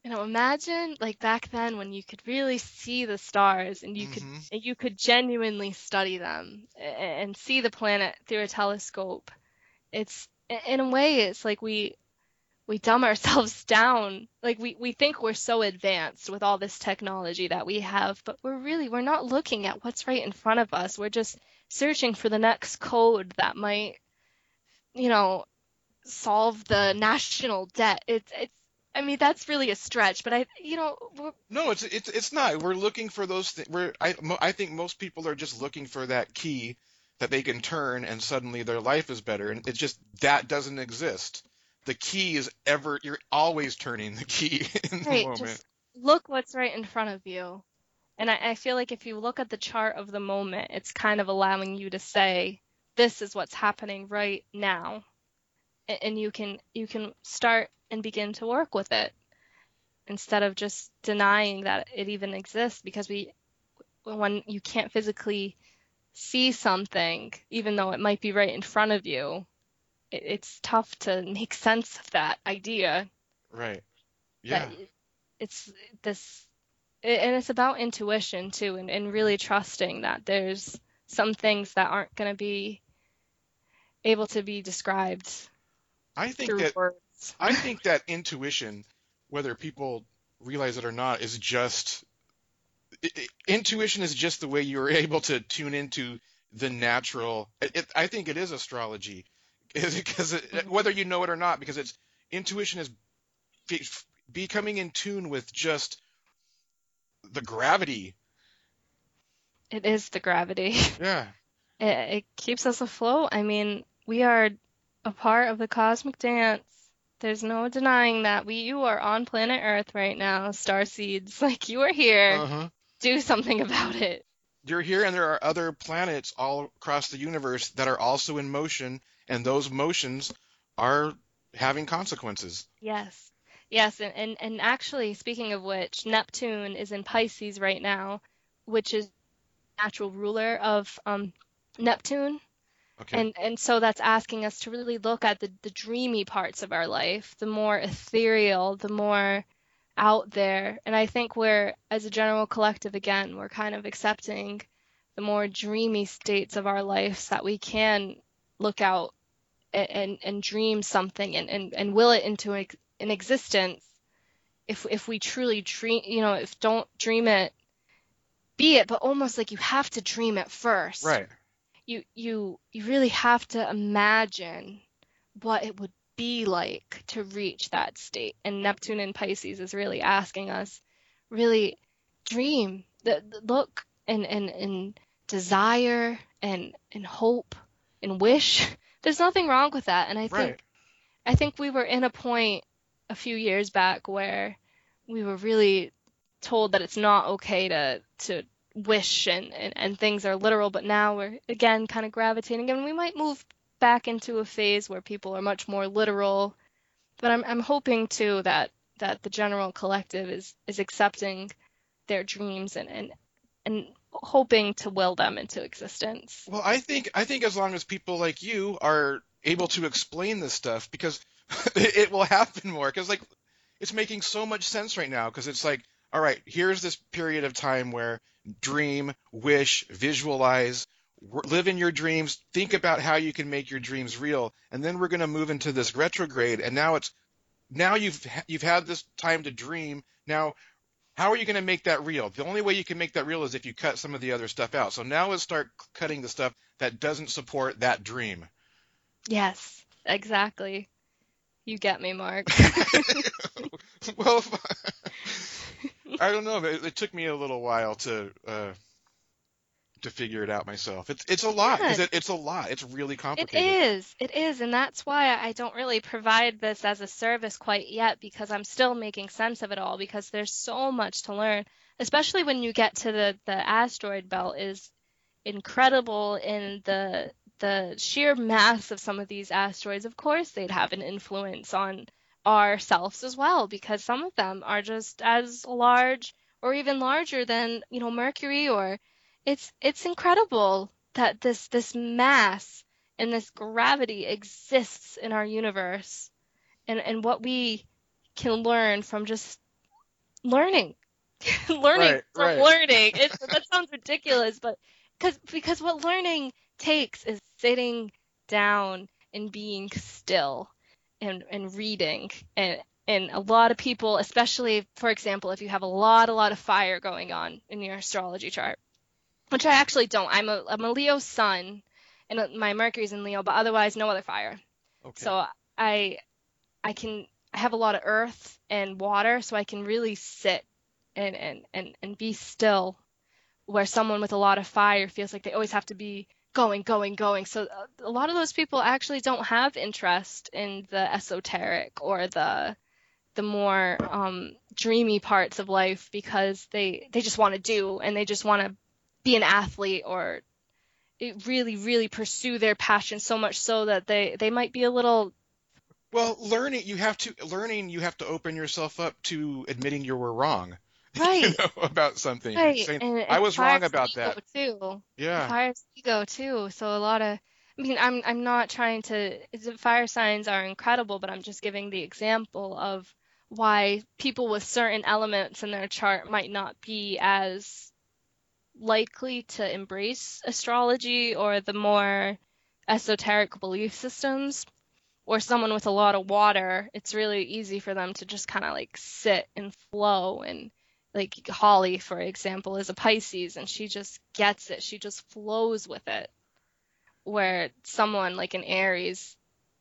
Speaker 4: You know, imagine like back then when you could really see the stars and you mm-hmm. could you could genuinely study them and see the planet through a telescope. It's in a way it's like we we dumb ourselves down. Like we, we think we're so advanced with all this technology that we have, but we're really we're not looking at what's right in front of us. We're just searching for the next code that might, you know, solve the national debt. It's it's I mean, that's really a stretch, but I, you know,
Speaker 2: no, it's it's it's not. We're looking for those. things. we're I I think most people are just looking for that key that they can turn, and suddenly their life is better. And it's just that doesn't exist. The key is ever. You're always turning the key in
Speaker 4: right,
Speaker 2: moment.
Speaker 4: Just look what's right in front of you, and I, I feel like if you look at the chart of the moment, it's kind of allowing you to say, "This is what's happening right now," and you can you can start and begin to work with it instead of just denying that it even exists because we when you can't physically see something even though it might be right in front of you it, it's tough to make sense of that idea.
Speaker 2: Right. Yeah.
Speaker 4: it's this and it's about intuition too and, and really trusting that there's some things that aren't going to be able to be described
Speaker 2: I think that words. I think that intuition, whether people realize it or not, is just it, it, intuition is just the way you're able to tune into the natural. It, I think it is astrology, because mm-hmm. whether you know it or not, because it's intuition is be, becoming in tune with just the gravity.
Speaker 4: It is the gravity.
Speaker 2: Yeah.
Speaker 4: It, it keeps us afloat. I mean, we are a part of the cosmic dance. There's no denying that we you are on planet Earth right now, star seeds. Like you are here.
Speaker 2: Uh-huh.
Speaker 4: Do something about it.
Speaker 2: You're here and there are other planets all across the universe that are also in motion and those motions are having consequences.
Speaker 4: Yes. Yes, and, and, and actually speaking of which, Neptune is in Pisces right now, which is natural ruler of um, Neptune,
Speaker 2: Okay.
Speaker 4: And and so that's asking us to really look at the, the dreamy parts of our life, the more ethereal, the more out there. And I think we're as a general collective again, we're kind of accepting the more dreamy states of our lives that we can look out and and, and dream something and, and, and will it into an, an existence if if we truly dream you know if don't dream it be it but almost like you have to dream it first
Speaker 2: right
Speaker 4: you you you really have to imagine what it would be like to reach that state? And Neptune in Pisces is really asking us, really dream, the, the look and, and, and desire and, and hope and wish. There's nothing wrong with that. And I think,
Speaker 2: Right.
Speaker 4: I think we were in a point a few years back where we were really told that it's not okay to, to wish and, and, and things are literal, but now we're again kind of gravitating and we might move back into a phase where people are much more literal. But I'm I'm hoping too that that the general collective is is accepting their dreams and and, and hoping to will them into existence.
Speaker 2: Well, I think I think as long as people like you are able to explain this stuff, because it, it will happen more. Because like it's making so much sense right now. Because it's like, all right, here's this period of time where dream, wish, visualize, live in your dreams, think about how you can make your dreams real, and then we're going to move into this retrograde. And now it's now you've you've had this time to dream. Now how are you going to make that real? The only way you can make that real is if you cut some of the other stuff out. So now let's start cutting the stuff that doesn't support that dream.
Speaker 4: Yes, exactly. You get me, Mark.
Speaker 2: well, I don't know. It, it took me a little while to uh, to figure it out myself. It's it's a lot. It, it's a lot. It's really complicated.
Speaker 4: It is. It is, And that's why I don't really provide this as a service quite yet because I'm still making sense of it all because there's so much to learn, especially when you get to the the asteroid belt is incredible in the the sheer mass of some of these asteroids. Of course, they'd have an influence on ourselves as well because some of them are just as large or even larger than, you know, Mercury or it's it's incredible that this this mass and this gravity exists in our universe and and what we can learn from just learning learning
Speaker 2: Right,
Speaker 4: from
Speaker 2: right.
Speaker 4: learning it, that sounds ridiculous but because because what learning takes is sitting down and being still and and reading. And and a lot of people especially for example if you have a lot a lot of fire going on in your astrology chart which I actually don't. I'm a I'm a Leo sun and my Mercury's in Leo but otherwise no other fire.
Speaker 2: Okay.
Speaker 4: so I I can I have a lot of earth and water so I can really sit and and and, and be still where someone with a lot of fire feels like they always have to be going going going so uh, a lot of those people actually don't have interest in the esoteric or the the more um, dreamy parts of life because they they just want to do and they just want to be an athlete or it really really pursue their passion so much so that they they might be a little
Speaker 2: Well, learning you have to learning you have to open yourself up to admitting you were wrong.
Speaker 4: right
Speaker 2: You know, about something.
Speaker 4: right
Speaker 2: Saying,
Speaker 4: and,
Speaker 2: I was wrong about
Speaker 4: ego
Speaker 2: that.
Speaker 4: too
Speaker 2: Yeah.
Speaker 4: fire's ego too. So a lot of, I mean, I'm I'm not trying to. Fire signs are incredible, but I'm just giving the example of why people with certain elements in their chart might not be as likely to embrace astrology or the more esoteric belief systems. Or someone with a lot of water, it's really easy for them to just kind of like sit and flow and like Holly, for example, is a Pisces and she just gets it. She just flows with it. Where someone like an Aries,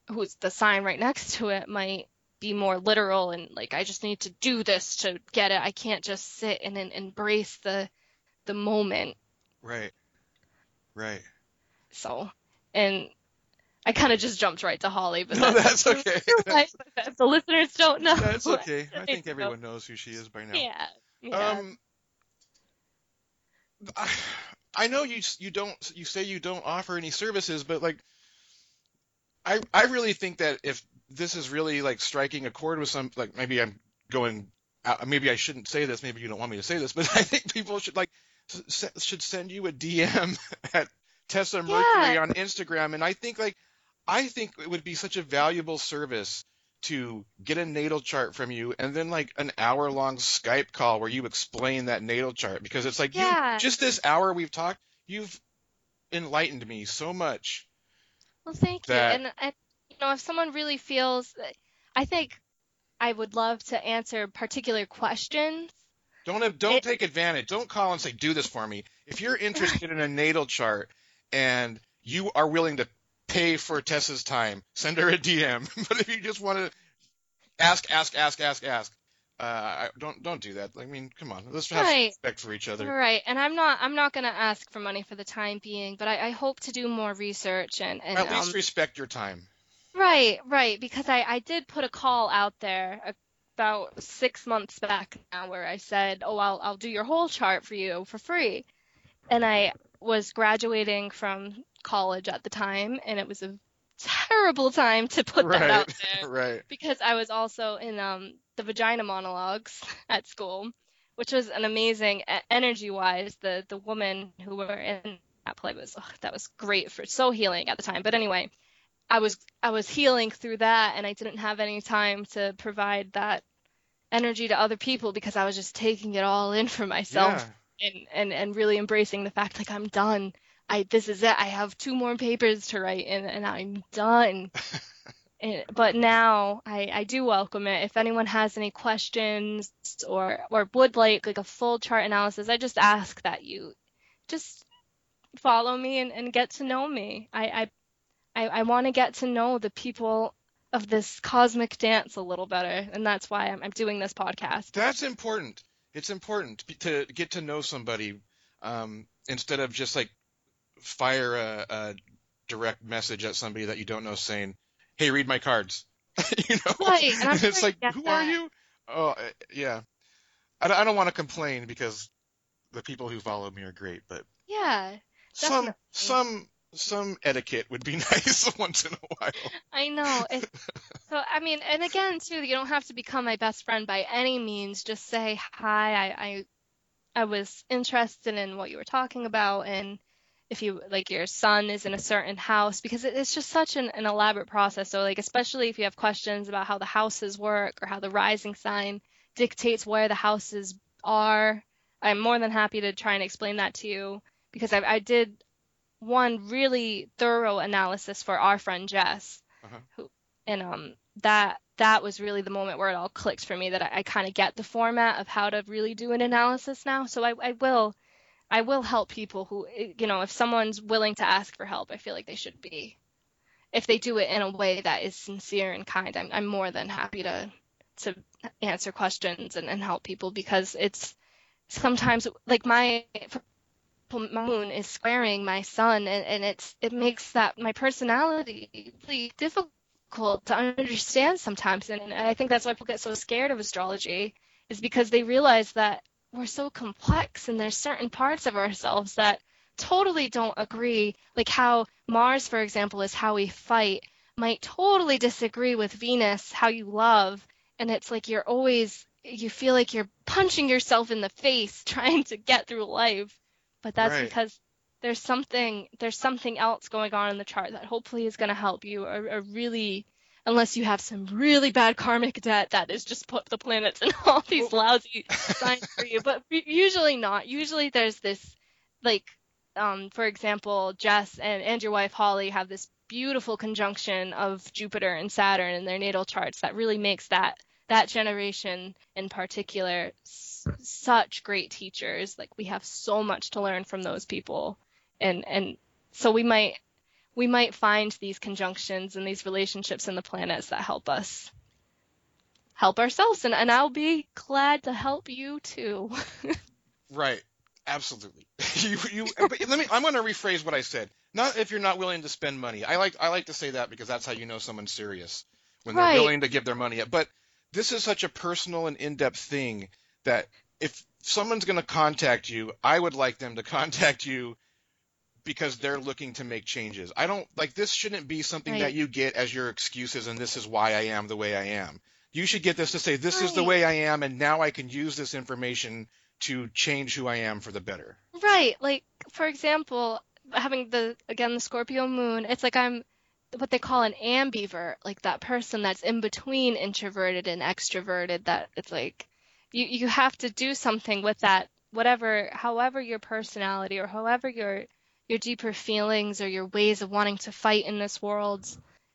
Speaker 4: who's the sign right next to it, might be more literal and like, I just need to do this to get it. I can't just sit and then embrace the the moment.
Speaker 2: Right. Right.
Speaker 4: So, and I kind of just jumped right to Holly, but
Speaker 2: No,
Speaker 4: that's,
Speaker 2: that's okay.
Speaker 4: If the listeners don't know,
Speaker 2: That's okay. I think everyone knows who she is by now.
Speaker 4: Yeah. Yeah.
Speaker 2: Um, I, I know you you don't you say you don't offer any services, but like, I I really think that if this is really like striking a chord with some like maybe I'm going out, maybe I shouldn't say this, maybe you don't want me to say this, but I think people should like s- should send you a DM at Tessa Mercury
Speaker 4: Yeah.
Speaker 2: on Instagram, and I think like I think it would be such a valuable service to get a natal chart from you and then like an hour long Skype call where you explain that natal chart because it's like
Speaker 4: Yeah.
Speaker 2: you just this hour we've talked you've enlightened me so much.
Speaker 4: Well, thank
Speaker 2: that-
Speaker 4: you. And, and you know, if someone really feels, I think I would love to answer particular questions.
Speaker 2: Don't don't
Speaker 4: It-
Speaker 2: take advantage. Don't call and say do this for me. If you're interested in a natal chart and you are willing to pay for Tessa's time, send her a DM. but if you just want to ask, ask, ask, ask, ask, uh, don't don't do that. I mean, come on, let's have
Speaker 4: Right.
Speaker 2: respect for each other.
Speaker 4: Right, and I'm not I'm not gonna ask for money for the time being, but I, I hope to do more research and and
Speaker 2: At least
Speaker 4: um,
Speaker 2: respect your time.
Speaker 4: right, right, because I I did put a call out there about six months back now where I said, oh I'll I'll do your whole chart for you for free, and I was graduating from college at the time, and it was a terrible time to put that out there
Speaker 2: right.
Speaker 4: because I was also in um, the vagina monologues at school, which was an amazing energy wise. The the woman who were in that play was ugh, that was great for so healing at the time. But anyway, I was I was healing through that, and I didn't have any time to provide that energy to other people because I was just taking it all in for myself
Speaker 2: Yeah.
Speaker 4: and and and really embracing the fact like I'm done. I this is it. I have two more papers to write and and I'm done. And, but now I, I do welcome it. If anyone has any questions or or would like like a full chart analysis, I just ask that you just follow me and, and get to know me. I I I, I want to get to know the people of this cosmic dance a little better, and that's why I'm, I'm doing this podcast.
Speaker 2: That's important. It's important to get to know somebody um, instead of just like fire a, a direct message at somebody that you don't know saying, "Hey, read my cards." you know,
Speaker 4: Right,
Speaker 2: it's like, who are you? Oh, uh, yeah. I, don't- I don't want to complain because the people who follow me are great, but
Speaker 4: Yeah,
Speaker 2: some
Speaker 4: Definitely.
Speaker 2: some some etiquette would be nice once in a while.
Speaker 4: I know. It, so I mean, and again, too, you don't have to become my best friend by any means. Just say hi. I I, I was interested in what you were talking about, and if you like your sun is in a certain house, because it's just such an, an elaborate process. So like, especially if you have questions about how the houses work or how the rising sign dictates where the houses are, I'm more than happy to try and explain that to you because I, I did one really thorough analysis for our friend Jess,
Speaker 2: Uh-huh.
Speaker 4: who, and um that that was really the moment where it all clicked for me that I, I kind of get the format of how to really do an analysis now. So I, I will I will help people who eh, you know if someone's willing to ask for help, I feel like they should be. If they do it in a way that is sincere and kind, I'm I'm more than happy to to answer questions and, and help people because it's sometimes like my moon is squaring my sun and, and it's it makes that my personality really difficult to understand sometimes and I think that's why people get so scared of astrology is because they realize that we're so complex and there's certain parts of ourselves that totally don't agree. Like how Mars for example is how we fight might totally disagree with Venus how you love. And it's like you're always you feel like you're punching yourself in the face trying to get through life. But that's
Speaker 2: Right.
Speaker 4: because there's something there's something else going on in the chart that hopefully is going to help you or, or really unless you have some really bad karmic debt that is just put the planets in all these lousy signs for you. But usually not. Usually there's this like um for example Jess and and your wife Holly have this beautiful conjunction of Jupiter and Saturn in their natal charts that really makes that that generation in particular s- such great teachers. Like we have so much to learn from those people. And and so we might we might find these conjunctions and these relationships in the planets that help us help ourselves and, and I'll be glad to help you too.
Speaker 2: Right. Absolutely. you, you, but let me. I'm going to rephrase what I said. Not if you're not willing to spend money. I like. I like to say that because that's how you know someone's serious when they're
Speaker 4: Right.
Speaker 2: willing to give their money up. But this is such a personal and in-depth thing that if someone's going to contact you, I would like them to contact you because they're looking to make changes. I don't like this. Shouldn't be something that you get as your excuses and this is why I am the way I am. You should get this to say this is the way I am, and now I can use this information to change who I am for the better.
Speaker 4: Right. Like, for example, having the, again, the Scorpio moon, it's like I'm what they call an ambivert, like that person that's in between introverted and extroverted, that it's like you, you have to do something with that, whatever, however your personality or however your, your deeper feelings or your ways of wanting to fight in this world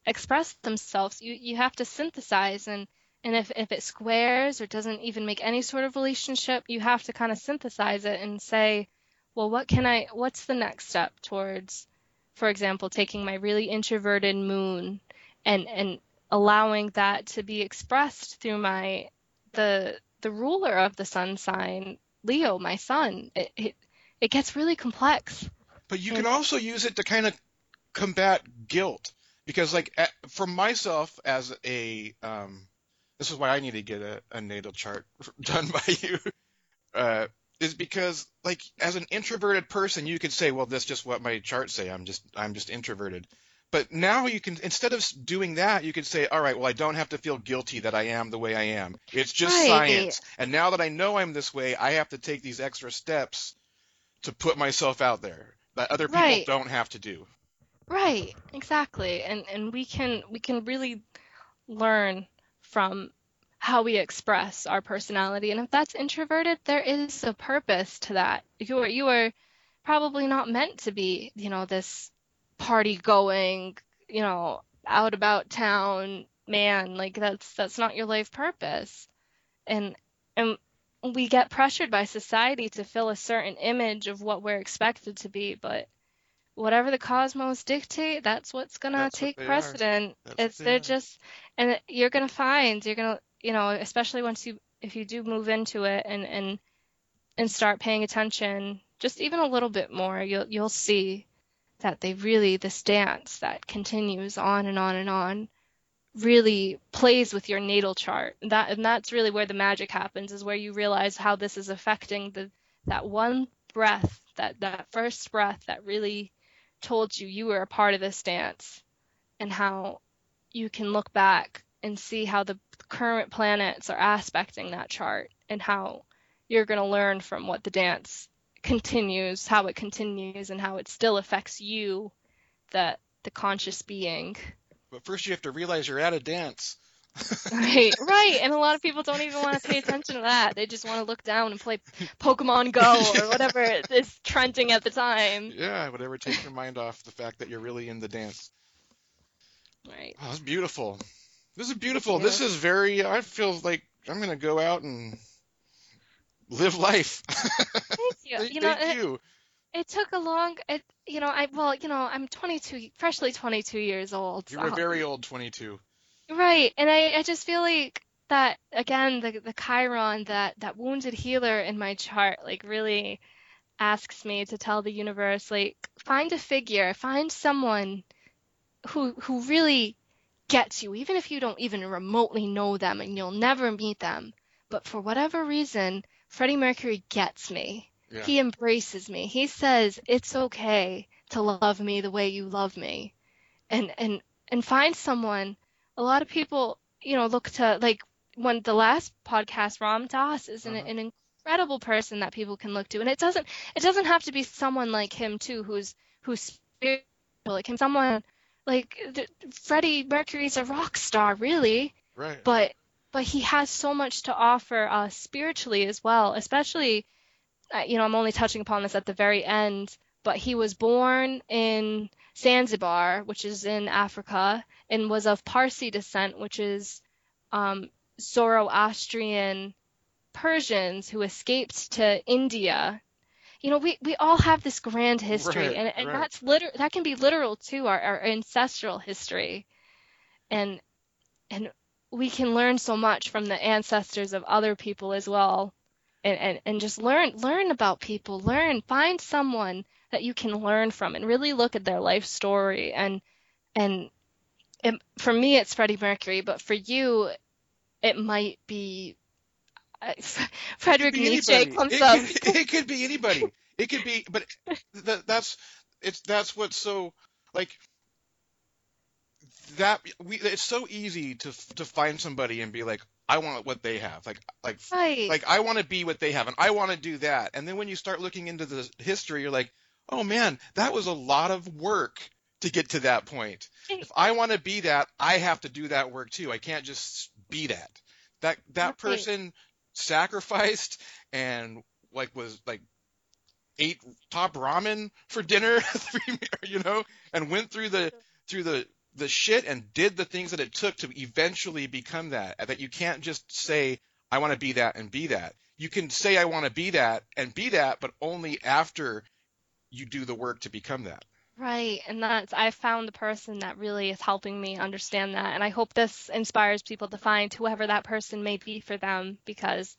Speaker 4: express themselves. You, you have to synthesize and, and if, if it squares or doesn't even make any sort of relationship, you have to kind of synthesize it and say, well, what can I, what's the next step towards for example, taking my really introverted moon and and allowing that to be expressed through my the the ruler of the sun sign, Leo, my sun. It it, it gets really complex.
Speaker 2: But you can also use it to kind of combat guilt because like for myself as a um, this is why I need to get a, a natal chart done by you. Uh, is because like as an introverted person you could say well that's just what my charts say. I'm just i'm just introverted. But now you can instead of doing that you could say all right well i don't have to feel guilty that i am the way i am. It's just right. science. And now that i know i'm this way i have to take these extra steps to put myself out there that other people right. don't have to do
Speaker 4: right exactly and and we can we can really learn from how we express our personality. And if that's introverted, there is a purpose to that. You are you are probably not meant to be, you know, this party going, you know, out about town man. Like that's that's not your life purpose. And and we get pressured by society to fill a certain image of what we're expected to be, but whatever the cosmos dictate, that's what's gonna that's take precedent. It's they're are. just, and you're gonna find you're gonna you know, especially once you if you do move into it and and and start paying attention just even a little bit more, you'll you'll see that they really this dance that continues on and on and on really plays with your natal chart. That and that's really where the magic happens is where you realize how this is affecting the that one breath, that that first breath that really told you you were a part of this dance and how you can look back and see how the current planets are aspecting that chart and how you're going to learn from what the dance continues, how it continues, and how it still affects you, the the conscious being.
Speaker 2: But first, you have to realize you're at a dance.
Speaker 4: right, right, and a lot of people don't even want to pay attention to that. They just want to look down and play Pokemon Go or whatever is trending at the time.
Speaker 2: Yeah, whatever takes your mind off the fact that you're really in the dance.
Speaker 4: Right.
Speaker 2: Oh, that's beautiful. This is beautiful. This is very. I feel like I'm gonna go out and live life.
Speaker 4: Thank you. you know, Thank it, you. It took a long. It, you know, I well, you know, I'm 22, freshly 22 years old.
Speaker 2: You're a very old 22.
Speaker 4: Right, and I, I just feel like that again, the the Chiron, that that wounded healer in my chart, like really asks me to tell the universe, like, find a figure, find someone who who really gets you, even if you don't even remotely know them and you'll never meet them. But for whatever reason, Freddie Mercury gets me. Yeah. He embraces me. He says it's okay to love me the way you love me. And and and find someone. A lot of people, you know, look to like when the last podcast Ram Dass is an, uh-huh. an incredible person that people can look to. And it doesn't it doesn't have to be someone like him too who's who's spiritual. Like him someone like Freddie Mercury's a rock star, really.
Speaker 2: Right.
Speaker 4: But but he has so much to offer us spiritually as well, especially uh, you know, I'm only touching upon this at the very end, but he was born in Zanzibar, which is in Africa, and was of Parsi descent, which is um, Zoroastrian Persians who escaped to India. You know, we, we all have this grand history, right, and, and right. that's liter- that can be literal too, our, our ancestral history, and and we can learn so much from the ancestors of other people as well, and, and and just learn learn about people, learn find someone that you can learn from, and really look at their life story, and and it, for me it's Freddie Mercury, but for you, it might be uh, Frederick Nietzsche comes
Speaker 2: it
Speaker 4: up.
Speaker 2: Could, it could be anybody. It could be, but that, that's it's that's what's so like that we it's so easy to to find somebody and be like I want what they have. Like like
Speaker 4: right.
Speaker 2: like I want to be what they have and I want to do that. And then when you start looking into the history you're like oh man that was a lot of work to get to that point. If I want to be that I have to do that work too. I can't just be that. That that person sacrificed and like was like ate top ramen for dinner, you know, and went through the through the the shit and did the things that it took to eventually become that. That you can't just say I want to be that and be that. You can say I want to be that and be that, but only after you do the work to become that.
Speaker 4: Right, and that's I found the person that really is helping me understand that, and I hope this inspires people to find whoever that person may be for them because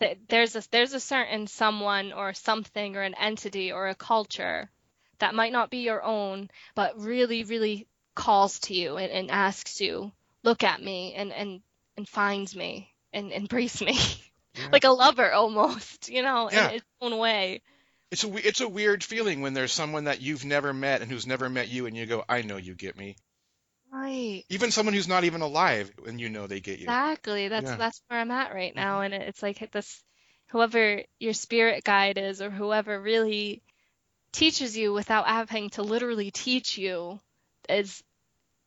Speaker 4: th there's a there's a certain someone or something or an entity or a culture that might not be your own, but really, really calls to you and, and asks you, look at me and and and finds me and embrace me,
Speaker 2: Yeah.
Speaker 4: like a lover almost, you know,
Speaker 2: Yeah.
Speaker 4: in its own way.
Speaker 2: It's a it's a weird feeling when there's someone that you've never met and who's never met you, and you go, I know you get me.
Speaker 4: Right.
Speaker 2: Even someone who's not even alive, and you know they get you.
Speaker 4: Exactly. That's
Speaker 2: Yeah.
Speaker 4: that's where I'm at right mm-hmm. now, and it's like this, whoever your spirit guide is, or whoever really teaches you without having to literally teach you, is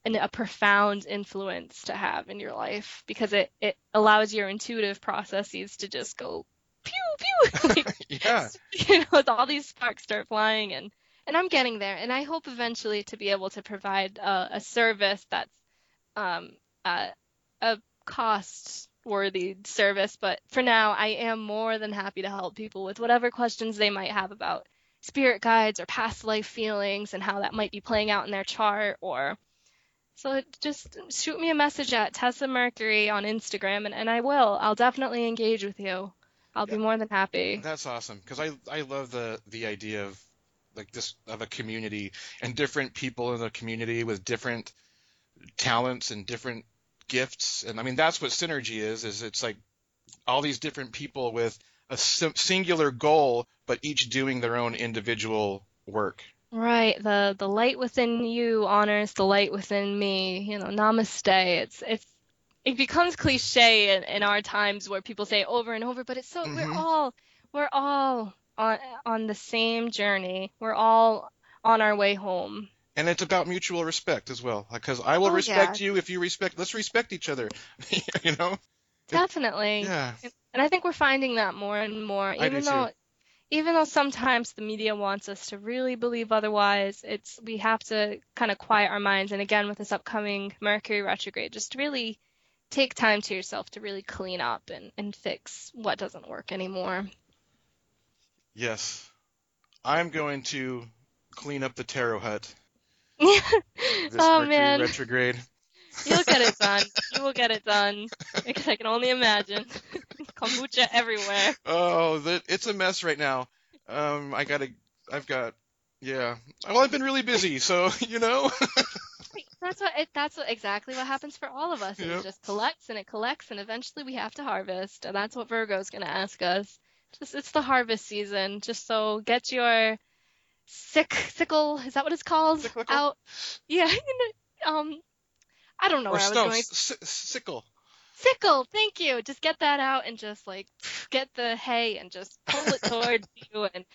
Speaker 4: an, a profound influence to have in your life because it it allows your intuitive processes to just go pew pew, like,
Speaker 2: Yeah.
Speaker 4: you know, all these sparks start flying and and I'm getting there and I hope eventually to be able to provide a, a service that's um a, a cost worthy service but for now I am more than happy to help people with whatever questions they might have about spirit guides or past life feelings and how that might be playing out in their chart or so just shoot me a message at Tessa Mercury on Instagram and, and I will. I'll definitely engage with you. I'll be more than happy.
Speaker 2: That's awesome because I I love the the idea of like this of a community and different people in the community with different talents and different gifts. And I mean that's what synergy is is it's like all these different people with a singular goal but each doing their own individual work.
Speaker 4: Right, the the light within you honors the light within me. You know, namaste. It's it's it becomes cliche in, in our times where people say over and over, but it's so we're
Speaker 2: Mhm.
Speaker 4: all we're all on on the same journey. We're all on our way home.
Speaker 2: And it's about mutual respect as well because I will
Speaker 4: Oh,
Speaker 2: respect you if you respect let's respect each other. you know?
Speaker 4: Definitely.
Speaker 2: Yeah.
Speaker 4: And I think we're finding that more and more,
Speaker 2: I
Speaker 4: even
Speaker 2: too.
Speaker 4: Even though sometimes the media wants us to really believe otherwise, it's we have to kind of quiet our minds. And again, with this upcoming Mercury retrograde, just really take time to yourself to really clean up and, and fix what doesn't work anymore.
Speaker 2: Yes. I'm going to clean up the tarot hut
Speaker 4: oh
Speaker 2: this Mercury
Speaker 4: man,
Speaker 2: retrograde.
Speaker 4: You'll get it done. You will get it done. Because I can only imagine. Kombucha everywhere.
Speaker 2: Oh, the, it's a mess right now. Um, I gotta, I've got, yeah. Well, I've been really busy, so you know.
Speaker 4: That's what it, that's what exactly what happens for all of us.
Speaker 2: Yep.
Speaker 4: It just collects and it collects and eventually we have to harvest. And that's what Virgo's going to ask us. Just it's the harvest season. Just so get your sick sickle, is that what it's called?
Speaker 2: Cyclical?
Speaker 4: Out. Yeah. um I don't know
Speaker 2: or
Speaker 4: where I was going.
Speaker 2: s- sickle.
Speaker 4: Sickle, thank you. Just get that out and just like get the hay and just pull it towards you and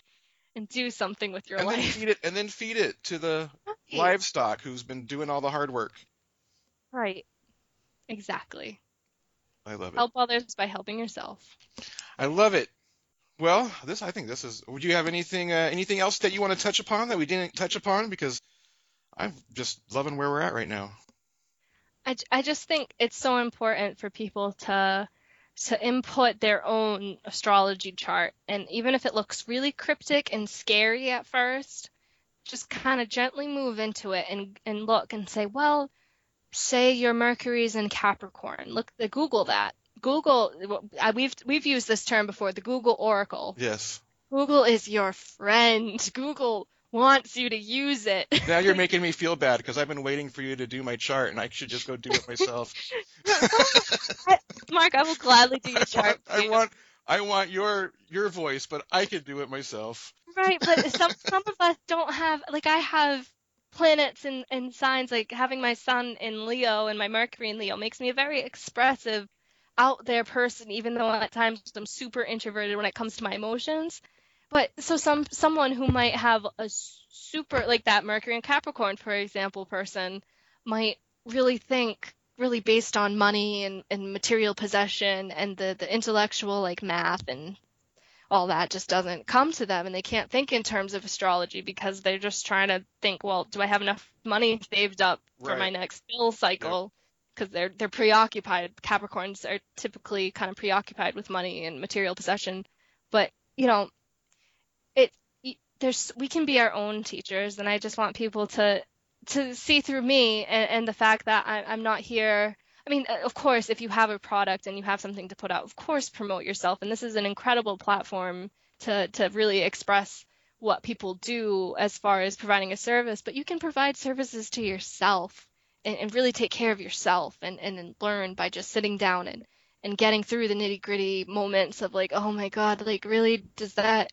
Speaker 4: and do something with your
Speaker 2: And then
Speaker 4: life.
Speaker 2: feed it, and then feed it to the
Speaker 4: Right.
Speaker 2: livestock who's been doing all the hard work.
Speaker 4: Right. Exactly.
Speaker 2: I love it.
Speaker 4: Help others by helping yourself.
Speaker 2: I love it. Well, this I think this is. Would you have anything uh, anything else that you want to touch upon that we didn't touch upon? Because I'm just loving where we're at right now.
Speaker 4: I, I just think it's so important for people to to input their own astrology chart. And even if it looks really cryptic and scary at first just kind of gently move into it and and look and say well say your mercury's in capricorn. Look google that. Google we've we've used this term before the google oracle.
Speaker 2: Yes.
Speaker 4: google is your friend. Google wants you to use it
Speaker 2: Now you're making me feel bad because I've been waiting for you to do my chart, and I should just go do it myself.
Speaker 4: mark i will gladly do your chart for
Speaker 2: I want I want your your voice, but I could do it myself.
Speaker 4: Right, but some some of us don't have like I have planets and, and signs like having my sun in Leo and my Mercury in Leo makes me a very expressive, out there person, even though at times I'm super introverted when it comes to my emotions. But so some someone who might have a super like that Mercury and Capricorn, for example, person might really think really based on money and, and material possession and the, the intellectual like math and all that just doesn't come to them and they can't think in terms of astrology because they're just trying to think well do i have enough money saved up for my next bill cycle? Because they're they're preoccupied. Capricorns are typically kind of preoccupied with money and material possession. But you know it there's we can be our own teachers, and I just want people to to see through me and, and the fact that I, I'm not here. I mean, of course, if you have a product and you have something to put out, of course, promote yourself. And this is an incredible platform to to really express what people do as far as providing a service. But you can provide services to yourself and, and really take care of yourself and, and, and learn by just sitting down and and getting through the nitty gritty moments of like, oh my God, like really does that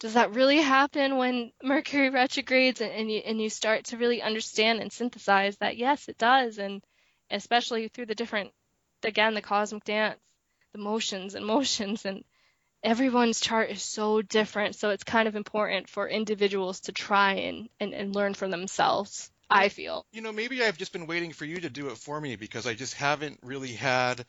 Speaker 4: does that really happen when Mercury retrogrades and, and you and you start to really understand and synthesize that yes, it does, and especially through the different again the cosmic dance, the motions and motions and everyone's chart is so different, so it's kind of important for individuals to try and, and, and learn for themselves. I feel.
Speaker 2: You know, maybe I've just been waiting for you to do it for me because I just haven't really had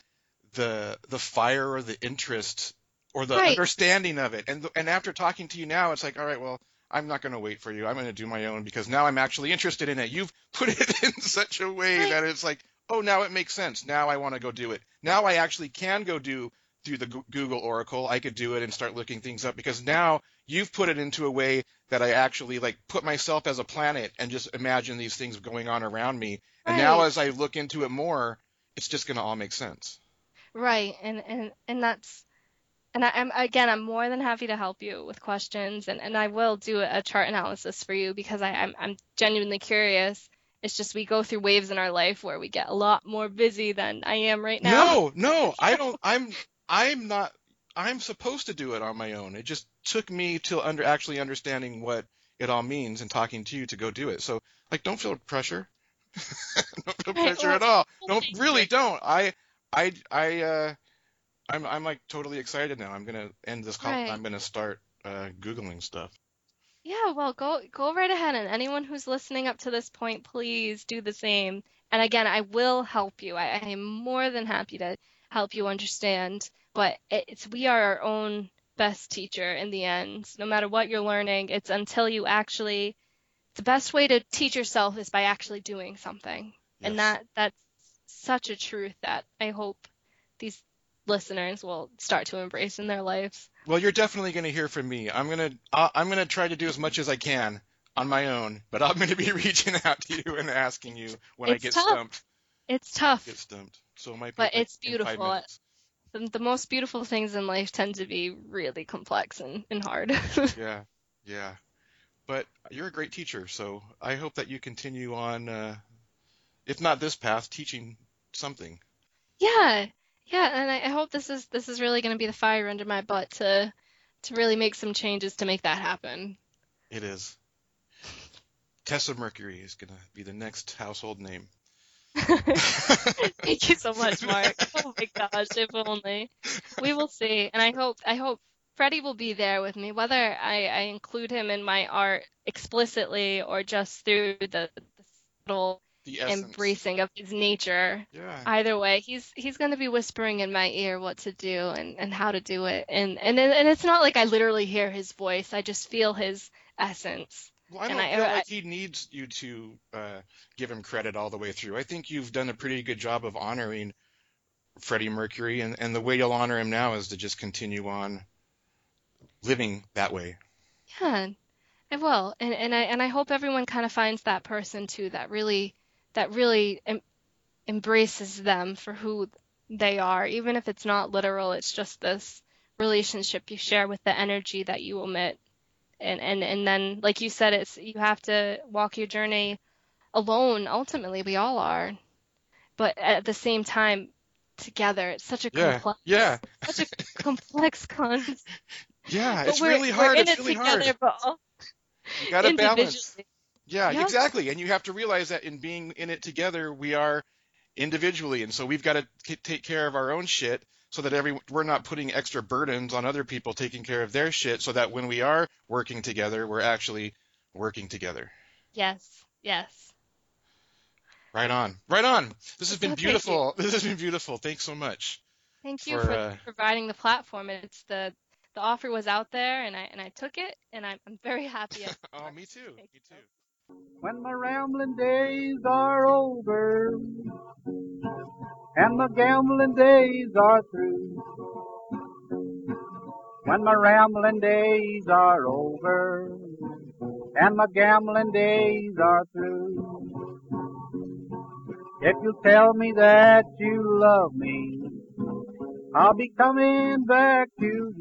Speaker 2: the the fire or the interest or the
Speaker 4: Right.
Speaker 2: understanding of it. And and after talking to you now, it's like, all right, well, I'm not going to wait for you. I'm going to do my own because now I'm actually interested in it. You've put it in such a way
Speaker 4: Right.
Speaker 2: that it's like, oh, now it makes sense. Now I want to go do it. Now I actually can go do through the Google Oracle. I could do it and start looking things up because now you've put it into a way that I actually like put myself as a planet and just imagine these things going on around me. And now as I look into it more, it's just going to all make sense.
Speaker 4: Right, and and and that's and I, I'm again I'm more than happy to help you with questions and and I will do a chart analysis for you because I I'm I'm genuinely curious. It's just we go through waves in our life where we get a lot more busy than I am right now.
Speaker 2: No, no, I don't. I'm I'm not. I'm supposed to do it on my own. It just took me till under actually understanding what it all means and talking to you to go do it. So like, don't feel pressure. don't feel pressure at all. Don't really don't. I I I uh I'm I'm like totally excited now. I'm gonna end this call.
Speaker 4: Right.
Speaker 2: I'm gonna start uh googling stuff.
Speaker 4: Yeah, well, go go right ahead, and anyone who's listening up to this point, please do the same. And again, I will help you. I, I am more than happy to help you understand. But it's we are our own best teacher in the end. No matter what you're learning, it's until you actually. The best way to teach yourself is by actually doing something,
Speaker 2: yes.
Speaker 4: and that that's such a truth that I hope these listeners will start to embrace in their lives.
Speaker 2: Well, you're definitely going to hear from me. I'm going to uh, I'm going to try to do as much as I can on my own, but I'm going to be reaching out to you and asking you when I get
Speaker 4: tough.
Speaker 2: stumped.
Speaker 4: It's tough.
Speaker 2: Get stumped. So it might be
Speaker 4: But it's beautiful. the, the most beautiful things in life tend to be really complex and, and hard.
Speaker 2: Yeah, yeah. But you're a great teacher, so I hope that you continue on, uh, if not this path, teaching something.
Speaker 4: yeah, yeah, and I, I hope this is this is really going to be the fire under my butt to to really make some changes to make that happen.
Speaker 2: It is. Tessa Mercury is going to be the next household name.
Speaker 4: Thank you so much, Mark. Oh my gosh, if only. We will see, and I hope I hope Freddie will be there with me, whether I, I include him in my art explicitly or just through the, the subtle. Embracing of his nature.
Speaker 2: Yeah.
Speaker 4: either way he's he's going to be whispering in my ear what to do and and how to do it and and and it's not like i literally hear his voice i just feel his essence
Speaker 2: Well, I don't
Speaker 4: I-
Speaker 2: feel like he needs you to uh, give him credit all the way through. I think you've done a pretty good job of honoring Freddie Mercury, and, and the way you'll honor him now is to just continue on living that way.
Speaker 4: yeah i will and and i and i hope everyone kind of finds that person too that really that really em- embraces them for who they are even if it's not literal it's just this relationship you share with the energy that you emit and and and then like you said it's you have to walk your journey alone ultimately we all are but at the same time together it's such a
Speaker 2: Yeah,
Speaker 4: complex
Speaker 2: yeah,
Speaker 4: such a complex concept
Speaker 2: yeah. It's really hard. It's really
Speaker 4: together
Speaker 2: hard. You got to balance. Yeah,
Speaker 4: Yep.
Speaker 2: exactly. And you have to realize that in being in it together, we are individually, and so we've got to take care of our own shit so that every we're not putting extra burdens on other people taking care of their shit, so that when we are working together, we're actually working together.
Speaker 4: yes yes
Speaker 2: Right on. Right on. This has been beautiful. This has been beautiful. Thanks so much.
Speaker 4: Thank you
Speaker 2: For,
Speaker 4: for,
Speaker 2: uh,
Speaker 4: providing the platform. It's the the offer was out there, and I and I took it, and I'm I'm very happy.
Speaker 2: Oh, me too.
Speaker 4: Thank
Speaker 2: Me
Speaker 4: you.
Speaker 2: too.
Speaker 3: When my rambling days are over and my gambling days are through. When my rambling days are over and my gambling days are through. If you tell me that you love me, I'll be coming back to